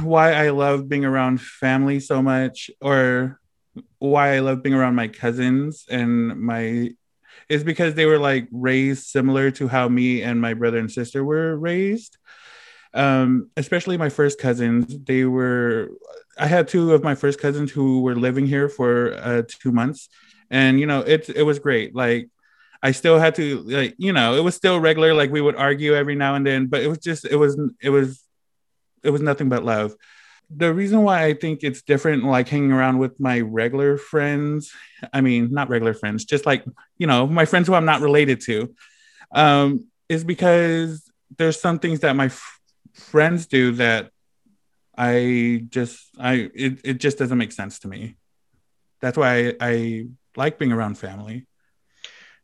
why I love being around family so much, or why I love being around my cousins and my is because they were like raised similar to how me and my brother and sister were raised. Um, especially my first cousins, they were. I had two of my first cousins who were living here for uh, two months, and you know, it it was great. Like I still had to like you know it was still regular like we would argue every now and then but it was just it was it was it was nothing but love. The reason why I think it's different like hanging around with my regular friends, I mean not regular friends, just like you know my friends who I'm not related to, um, is because there's some things that my friends do that I just I it, it just doesn't make sense to me. That's why I, I like being around family.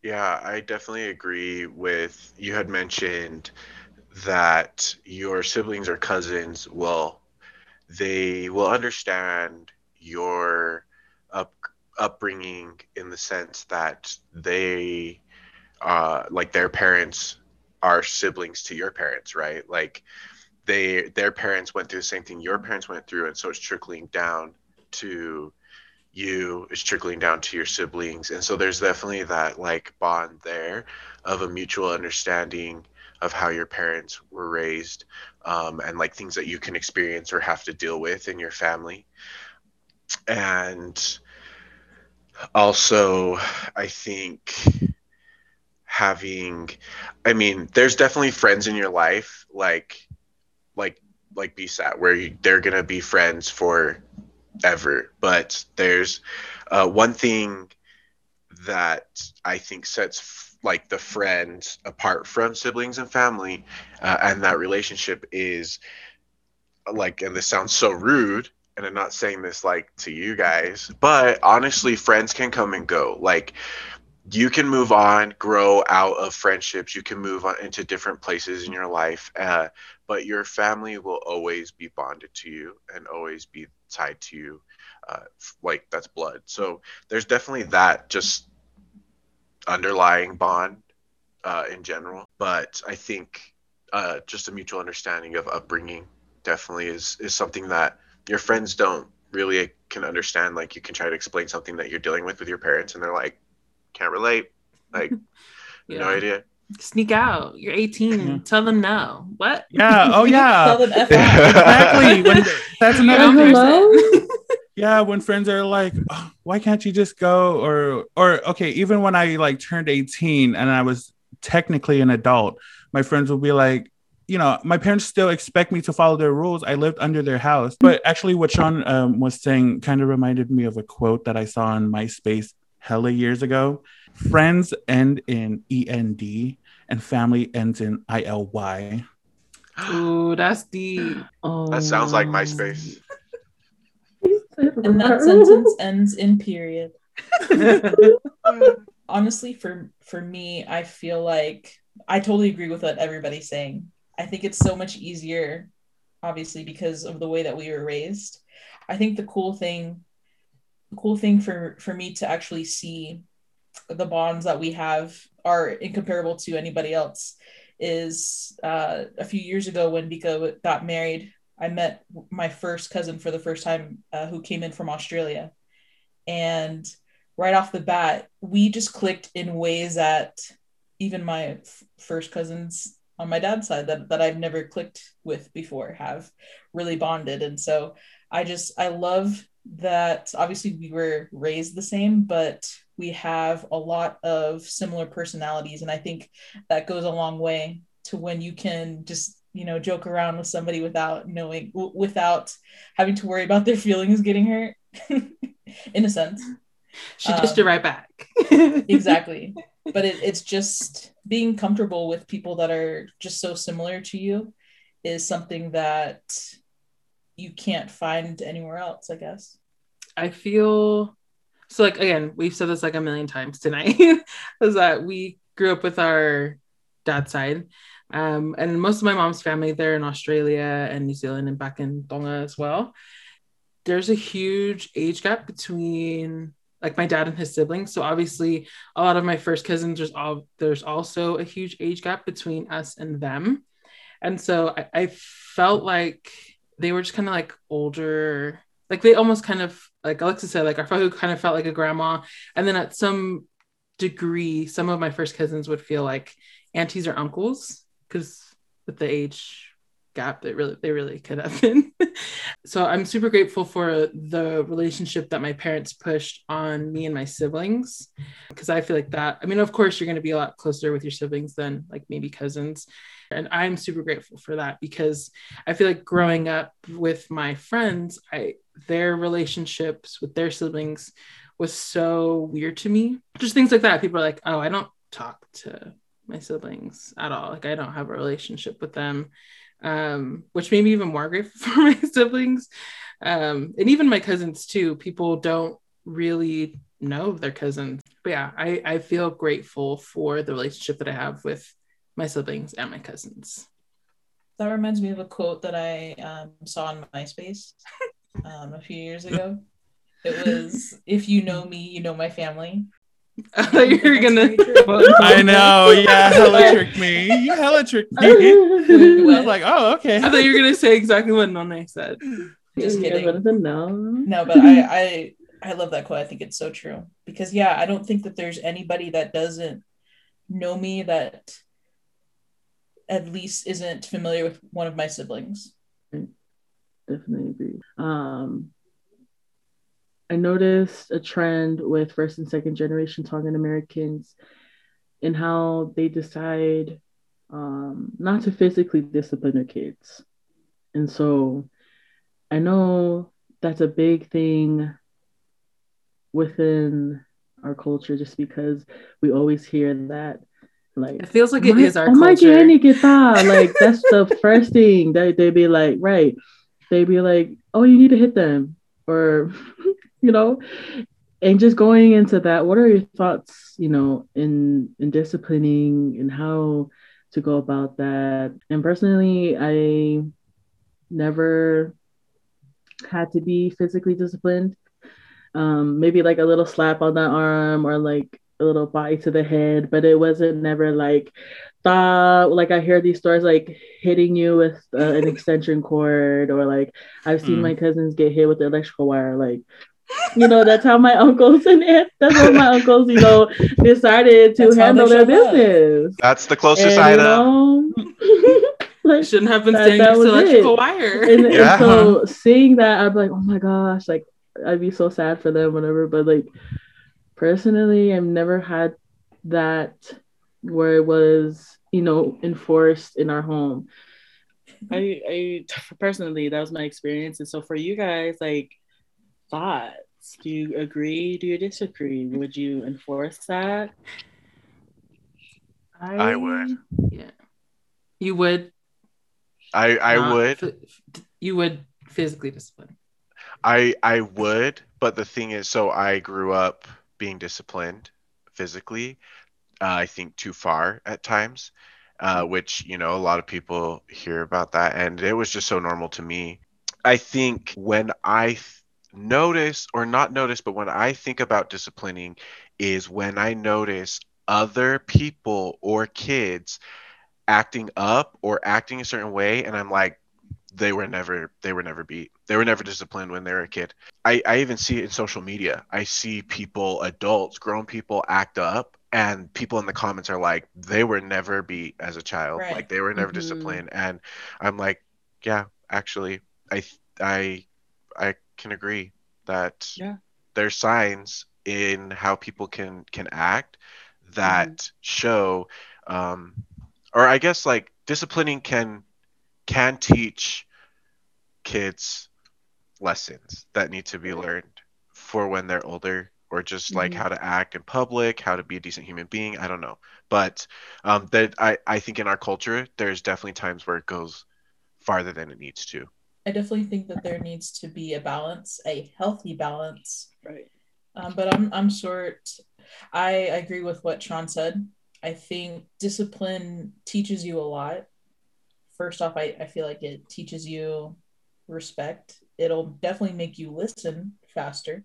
Yeah, I definitely agree with you had mentioned that your siblings or cousins will they will understand your up, upbringing in the sense that they uh like their parents are siblings to your parents, right? Like they their parents went through the same thing your parents went through and so it's trickling down to you it's trickling down to your siblings. And so there's definitely that like bond there of a mutual understanding of how your parents were raised um, and like things that you can experience or have to deal with in your family. And also i think having i mean there's definitely friends in your life like like like be BSAT where you, they're gonna be friends for ever. But there's uh, one thing that I think sets f- like the friends apart from siblings and family, uh, and that relationship is like, and this sounds so rude, and I'm not saying this like to you guys, but honestly, friends can come and go. Like, you can move on, grow out of friendships. You can move on into different places in your life, uh, but your family will always be bonded to you and always be tied to you. Uh, like that's blood. So there's definitely that just underlying bond uh, in general. But I think uh, just a mutual understanding of upbringing definitely is is something that your friends don't really can understand. Like you can try to explain something that you're dealing with with your parents, and they're like, can't relate. Like, Yeah. no idea. Sneak out. You're 18. Yeah. Tell them no. What? Yeah. Oh Tell yeah. them F exactly. When, that's another don't thing. Yeah when friends are like "Oh, why can't you just go or or okay even when i like turned 18 and i was technically an adult my friends will be like you know my parents still expect me to follow their rules i lived under their house but actually what sean um, was saying kind of reminded me of a quote that i saw on myspace hella years ago friends end in end and family ends in ily Ooh, that's deep. Oh, That sounds like MySpace. And that sentence ends in period. Honestly, for for me, I feel like I totally agree with what everybody's saying. I think it's so much easier, obviously, because of the way that we were raised. I think the cool thing, the cool thing for for me to actually see the bonds that we have are incomparable to anybody else is uh, a few years ago when Vika got married. I met my first cousin for the first time uh, who came in from Australia. And right off the bat, we just clicked in ways that even my f- first cousins on my dad's side that, that I've never clicked with before have really bonded. And so I just, I love that obviously we were raised the same, but we have a lot of similar personalities. And I think that goes a long way to when you can just you know joke around with somebody without knowing w- without having to worry about their feelings getting hurt in a sense She dished it Um, right back. exactly but it, it's just being comfortable with people that are just so similar to you is something that you can't find anywhere else i guess I feel so like again, we've said this like a million times tonight, is that we grew up with our dad's side. Um, and most of my mom's family, they're in Australia and New Zealand and back in Tonga as well. There's a huge age gap between like my dad and his siblings. So obviously a lot of my first cousins, there's all there's also a huge age gap between us and them. And so I, I felt like they were just kind of like older like they almost kind of like Alexa said, like our fahu kind of felt like a grandma. And then at some degree, some of my first cousins would feel like aunties or uncles because with the age gap, they really they really could have been. so I'm super grateful for the relationship that my parents pushed on me and my siblings because I feel like that. I mean, of course, you're going to be a lot closer with your siblings than like maybe cousins. And I'm super grateful for that because I feel like growing up with my friends, I their relationships with their siblings was so weird to me. Just things like that. People are like, "Oh, I don't talk to my siblings at all. Like I don't have a relationship with them." Um, which made me even more grateful for my siblings. Um, and even my cousins too. People don't really know their cousins. But yeah, I, I feel grateful for the relationship that I have with my siblings and my cousins. that reminds me of a quote that i um, saw on myspace um, a few years ago it was if you know me you know my family I you were That's gonna. I know. Yeah, hella tricked me. You hella tricked me. I was like, oh, okay. I thought you were gonna say exactly what Nonne said. Just You guys kidding. wanted to know? No, but I, I I love that quote. I think it's so true because yeah, I don't think that there's anybody that doesn't know me that at least isn't familiar with one of my siblings. definitely agree. Um, I noticed a trend with first and second generation Tongan Americans in how they decide um, not to physically discipline their kids. And so I know that's a big thing within our culture just because we always hear that like It feels like it my- is our oh my culture. Get that. Like that's the first thing that they be like, right. They be like, oh, you need to hit them. Or, you know, and just going into that, what are your thoughts, you know, in in disciplining and how to go about that? And personally, I never had to be physically disciplined. Um, maybe like a little slap on the arm or like a little bite to the head, but it wasn't never like thought like I hear these stories like hitting you with uh, an extension cord or like I've seen Mm. my cousins get hit with the electrical wire like you know that's how my uncles and aunts that's how my uncles you know decided to That's handle their show love. business That's the closest And, I know. know, like Shouldn't have been That- standing that next to was electrical it. wire. and, and Yeah. so seeing that i'm like oh my gosh like i'd be so sad for them whatever but like personally i've never had that where it was you know enforced in our home i i personally that was my experience and so for you guys like thoughts do you agree do you disagree would you enforce that I would. Yeah. You would. I I not would. phy- you would physically discipline. I I would, but the thing is, so I grew up being disciplined physically. Uh, I think too far at times, uh, which you know a lot of people hear about that, and it was just so normal to me. I think when I th- notice or not notice, but when I think about disciplining, is when I notice other people or kids acting up or acting a certain way, and I'm like, they were never they were never beat they were never disciplined when they were a kid i i even see it in social media i see people adults grown people act up and people in the comments are like they were never beat as a child Right. like they were never Mhm. disciplined and i'm like yeah actually i i i can agree that Yeah. there's signs in how people can can act that show um or i guess like disciplining can can teach kids lessons that need to be learned for when they're older or just like Mhm. how to act in public how to be a decent human being i don't know but um that i i think in our culture there's definitely times where it goes farther than it needs to I definitely think that there needs to be a balance, a healthy balance. Right. Um, but I'm I'm sort. I agree with what Sean said. I think discipline teaches you a lot. First off, I, I feel like it teaches you respect. It'll definitely make you listen faster.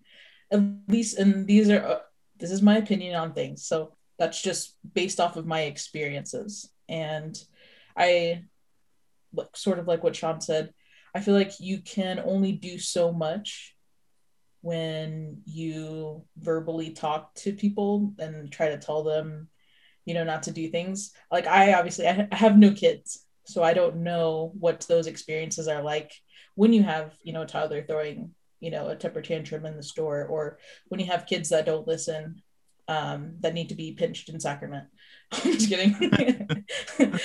At least, and these are uh, this is my opinion on things. So that's just based off of my experiences. And I sort of like what Sean said. I feel like you can only do so much when you verbally talk to people and try to tell them, you know, not to do things. Like I obviously I, have no kids, so I don't know what those experiences are like when you have, you know, a toddler throwing, you know, a temper tantrum in the store, or when you have kids that don't listen, um, that need to be pinched in sacrament. I'm just kidding.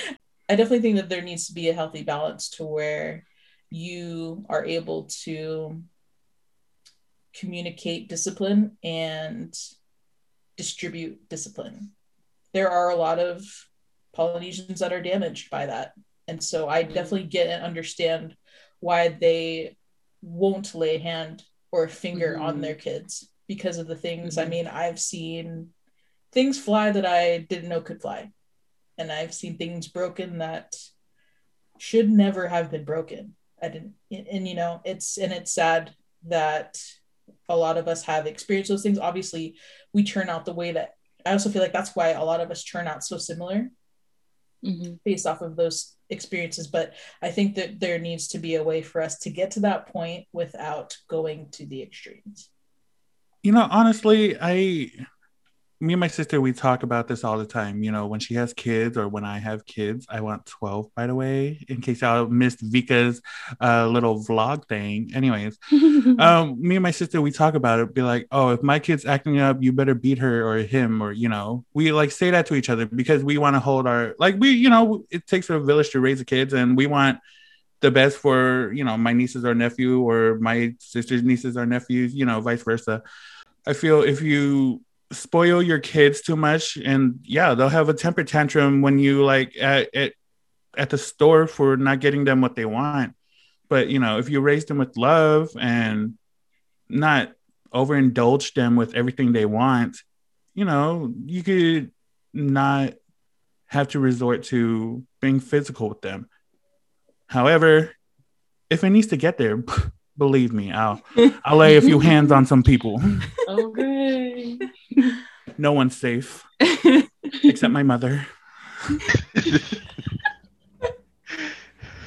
I definitely think that there needs to be a healthy balance to where you are able to communicate discipline and distribute discipline. There are a lot of Polynesians that are damaged by that. And so I definitely get and understand why they won't lay a hand or a finger on Mhm. their kids because of the things. I Mhm. mean, I've seen things fly that I didn't know could fly. And I've seen things broken that should never have been broken. I didn't and, and, you know, it's and it's sad that a lot of us have experienced those things. Obviously, we turn out the way that I also feel like that's why a lot of us turn out so similar Mhm. based off of those experiences. But I think that there needs to be a way for us to get to that point without going to the extremes. You know, honestly, I, me and my sister, we talk about this all the time. You know, when she has kids or when I have kids, I want 12, by the way, in case y'all missed Vika's uh, little vlog thing. Anyways, um, me and my sister, we talk about it, be like, oh, if my kid's acting up, you better beat her or him, or, you know, we like say that to each other because we want to hold our, like, we, you know, it takes a village to raise the kids and we want the best for, you know, my nieces or nephew or my sister's nieces or nephews, you know, vice versa. I feel if you spoil your kids too much and yeah, they'll have a temper tantrum when you like at, at, at the store for not getting them what they want. But you know if you raise them with love and not overindulge them with everything they want you know you could not have to resort to being physical with them. However if it needs to get there believe me i'll i'll lay a few hands on some people. Okay. no one's safe. Except my mother.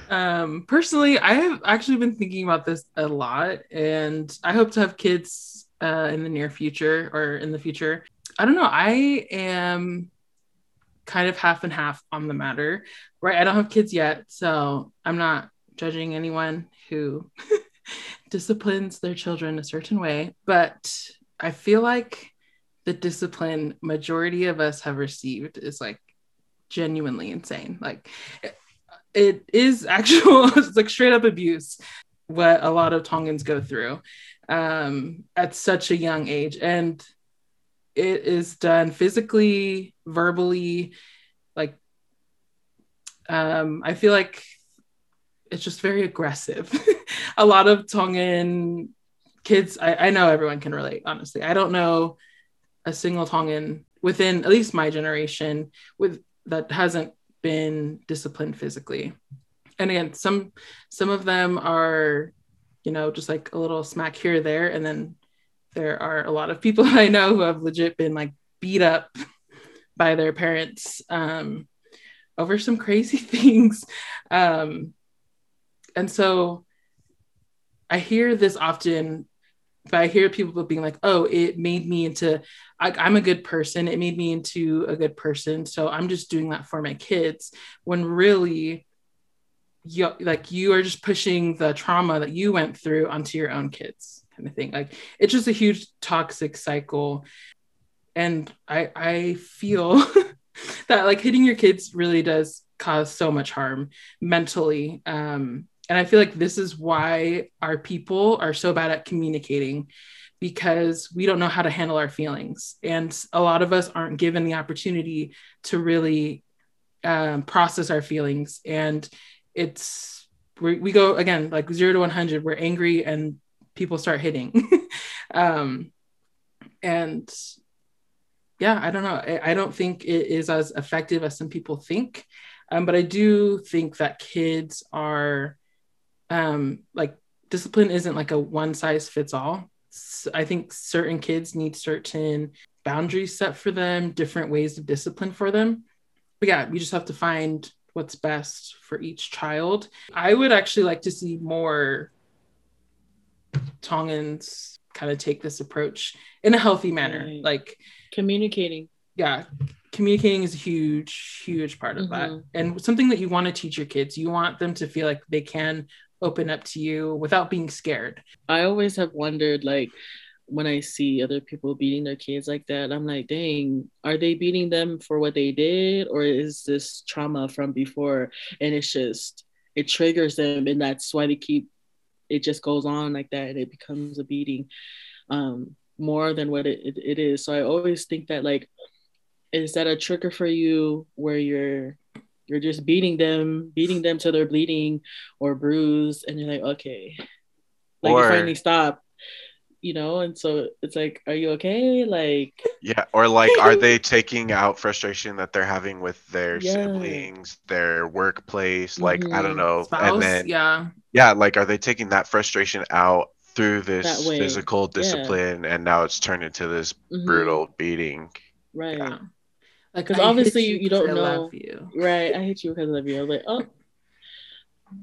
Um personally i have actually been thinking about this a lot and i hope to have kids uh in the near future or in the future. I don't know i am kind of half and half on the matter right? I don't have kids yet so i'm not judging anyone who disciplines their children a certain way but i feel like the discipline majority of us have received is like genuinely insane. Like it is actual it's like straight up abuse what a lot of tongans go through um at such a young age. And it is done physically verbally like um i feel like it's just very aggressive a lot of tongan kids, I, I know everyone can relate, honestly. I don't know a single Tongan within at least my generation with that hasn't been disciplined physically. And again, some some of them are, you know, just like a little smack here or there. And then there are a lot of people I know who have legit been like beat up by their parents um, over some crazy things. Um, and so I hear this often, but I hear people being like, oh, it made me into, I, I'm a good person. It made me into a good person. So I'm just doing that for my kids. When really, you, like you are just pushing the trauma that you went through onto your own kids kind of thing. Like it's just a huge toxic cycle. And I I feel that like hitting your kids really does cause so much harm mentally. Um, and I feel like this is why our people are so bad at communicating because we don't know how to handle our feelings. And a lot of us aren't given the opportunity to really um, process our feelings. And it's, we go again, like zero to 100, we're angry and people start hitting. um, and yeah, I don't know. I, I, don't think it is as effective as some people think. Um, but I do think that kids are um, like discipline isn't like a one size fits all. So I think certain kids need certain boundaries set for them, different ways of discipline for them. But yeah, we just have to find what's best for each child. I would actually like to see more Tongans kind of take this approach in a healthy manner. Right. Like communicating. Yeah. Communicating is a huge, huge part of mm-hmm. that. And something that you want to teach your kids. You want them to feel like they can open up to you without being scared. I always have wondered like when I see other people beating their kids like that, I'm like, dang, are they beating them for what they did? Or is this trauma from before? And it's just, it triggers them. And that's why they keep, it just goes on like that and it becomes a beating um, more than what it, it, it is. So I always think that, like, is that a trigger for you where you're you're just beating them, beating them till they're bleeding or bruised, and you're like, okay, like or, you finally stop, you know. And so it's like, are you okay? Like, yeah, or like, are they taking out frustration that they're having with their yeah. siblings, their workplace? Like, mm-hmm. I don't mm-hmm. know, Spouse, and then yeah, yeah, like, are they taking that frustration out through this physical discipline, yeah. and now it's turned into this mm-hmm. brutal beating? Right. Yeah. Like, because obviously you, you don't know. You. Right. I hate you because I love you. I was like, oh.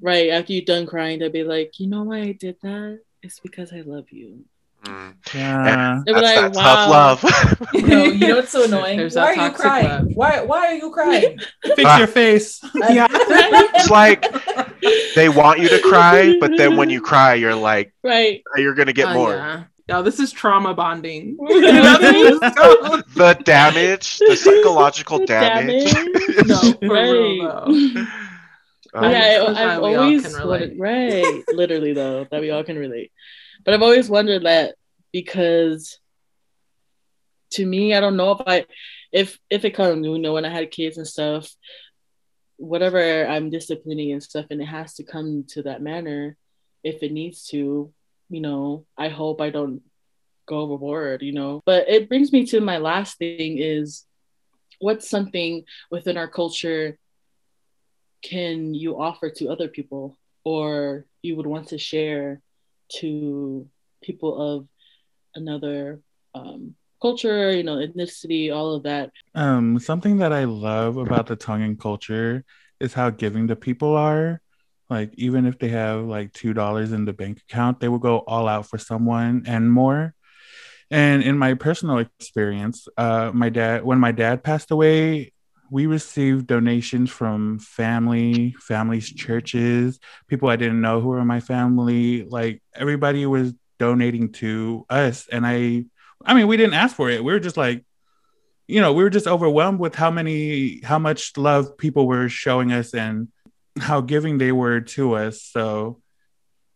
Right. After you're done crying, they'll be like, you know why I did that? It's because I love you. Mm. Yeah. That's like, that wow. tough love. you, know, you know what's so annoying? There's why are you crying? Love. Why why are you crying? Fix your face. yeah. It's like they want you to cry, but then when you cry, you're like, right, you're gonna get uh, more. Yeah. No, this is trauma bonding. the damage, the psychological damage. damage. no, right. Um, yeah, I, have always wanted, right, literally though, that we all can relate. But I've always wondered that because to me, I don't know if I, if if it comes, you know, when I had kids and stuff, whatever I'm disciplining and stuff, and it has to come to that manner, if it needs to, you know, I hope I don't go overboard, you know. But it brings me to my last thing is what's something within our culture can you offer to other people or you would want to share to people of another um, culture, you know, ethnicity, all of that. Um, something that I love about the Tongan culture is how giving the people are. Like even if they have like two dollars in the bank account, they will go all out for someone and more. And in my personal experience, uh, my dad, when my dad passed away, we received donations from family, families, churches, people I didn't know who were in my family. Like everybody was donating to us, and I, I mean, we didn't ask for it. We were just like, you know, we were just overwhelmed with how many, how much love people were showing us and how giving they were to us. So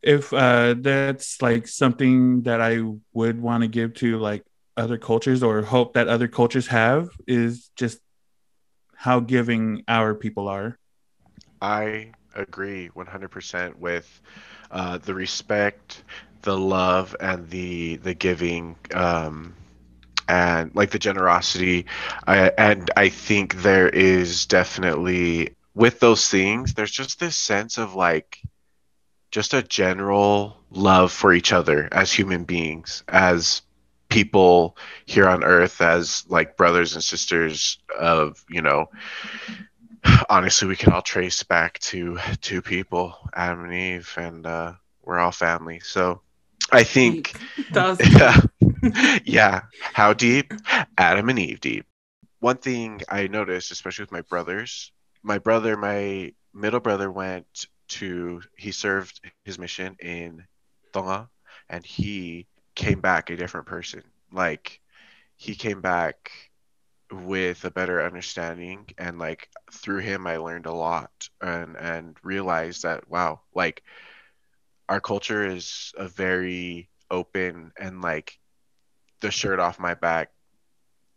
if uh, that's like something that I would want to give to like other cultures or hope that other cultures have is just how giving our people are. I agree 100% with uh, the respect, the love and the the giving um and like the generosity I, and i think there is definitely with those things there's just this sense of like just a general love for each other as human beings as people here on earth as like brothers and sisters of you know honestly we can all trace back to two people adam and eve and uh we're all family so i think yeah. yeah. How deep? Adam and Eve deep. One thing I noticed, especially with my brothers, my brother, my middle brother went to, he served his mission in Tonga and he came back a different person. Like, he came back with a better understanding and like through him I learned a lot and and realized that wow like our culture is a very open and like the shirt off my back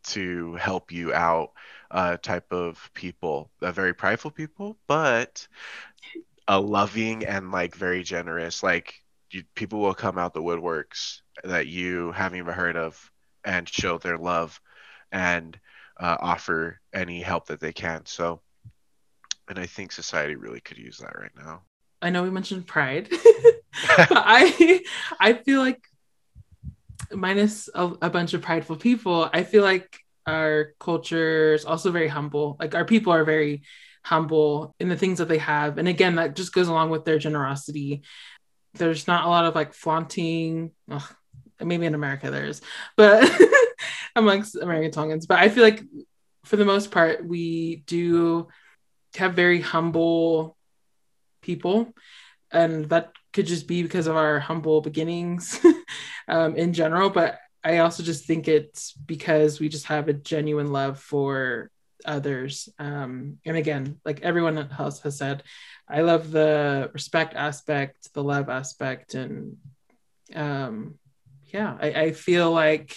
to help you out uh, type of people a very prideful people but a loving and like very generous like you, people will come out the woodworks that you haven't even heard of and show their love and uh, offer any help that they can so and i think society really could use that right now. I know we mentioned pride, but I I feel like minus a, a bunch of prideful people, I feel like our culture is also very humble. Like our people are very humble in the things that they have, and again, that just goes along with their generosity. There's not a lot of like flaunting. Ugh, maybe in America there is, but amongst American Tongans. But I feel like for the most part, we do have very humble people and that could just be because of our humble beginnings um, in general but i also just think it's because we just have a genuine love for others um, and again like everyone else has said i love the respect aspect the love aspect and um, yeah I, I feel like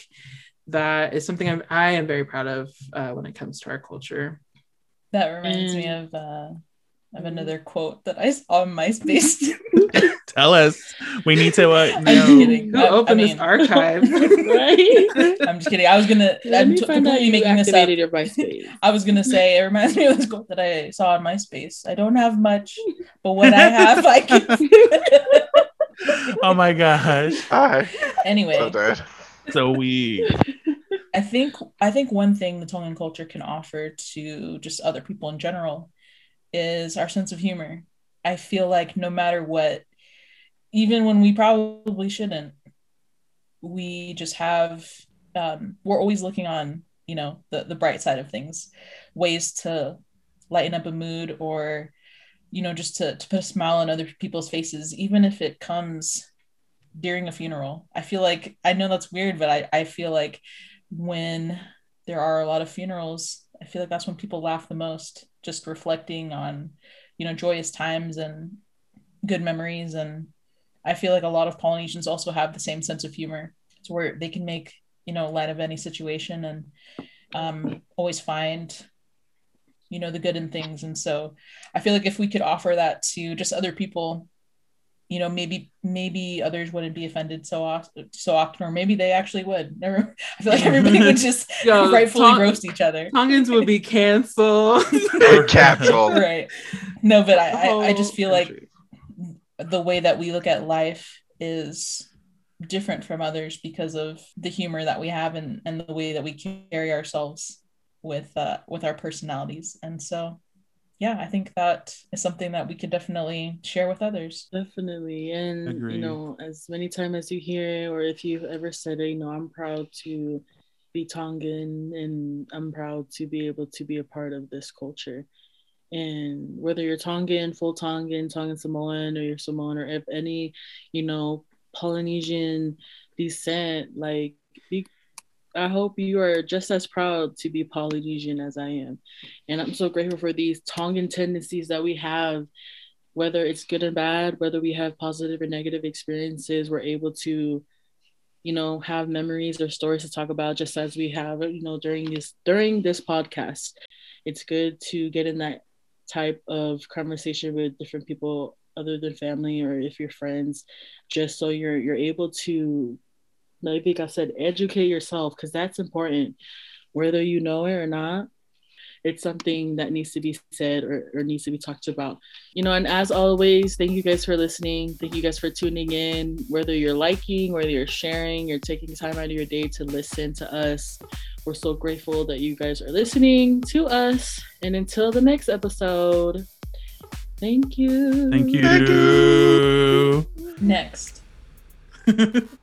that is something I'm, i am very proud of uh, when it comes to our culture That reminds me of uh, of another quote that I saw on MySpace. Tell us. We need to. Uh, I'm just kidding. Go I- I open this archive right? I'm just kidding. I was gonna. Let I'm me t- completely making this up. your MySpace. I was gonna say it reminds me of this quote that I saw on MySpace. I don't have much, but what I have, I can. Oh my gosh. hi anyway, so dead So we. I think I think one thing the Tongan culture can offer to just other people in general is our sense of humor. I feel like no matter what, even when we probably shouldn't, we just have um, we're always looking on you know the the bright side of things, ways to lighten up a mood or you know just to to put a smile on other people's faces, even if it comes during a funeral. I feel like I know that's weird, but I I feel like when there are a lot of funerals, I feel like that's when people laugh the most, just reflecting on, you know, joyous times and good memories. And I feel like a lot of Polynesians also have the same sense of humor, to where they can make, you know, light of any situation and um, always find, you know, the good in things. And so I feel like if we could offer that to just other people, you know, maybe maybe others wouldn't be offended so often, so often, or maybe they actually would. Never, I feel like everybody would just Yo, rightfully Tong- roast each other. tongans would be canceled Cancel. right. No, but I, I, I just feel like the way that we look at life is different from others because of the humor that we have and, and the way that we carry ourselves with uh with our personalities. And so yeah, I think that is something that we could definitely share with others. Definitely. And Agreed. you know, as many times as you hear or if you've ever said it, you know, I'm proud to be Tongan and I'm proud to be able to be a part of this culture. And whether you're Tongan, full Tongan, Tongan Samoan, or you're Samoan, or if any, you know, Polynesian descent, like be I hope you are just as proud to be Polynesian as I am. And I'm so grateful for these Tongan tendencies that we have, whether it's good and bad, whether we have positive or negative experiences, we're able to, you know, have memories or stories to talk about just as we have, you know, during this during this podcast. It's good to get in that type of conversation with different people other than family or if you're friends, just so you're you're able to, like I said, educate yourself because that's important, whether you know it or not it's something that needs to be said or, or needs to be talked about. You know, and as always, thank you guys for listening. Thank you guys for tuning in. Whether you're liking, whether you're sharing, you're taking time out of your day to listen to us. We're so grateful that you guys are listening to us. And until the next episode, thank you. Thank you. Thank you. Next.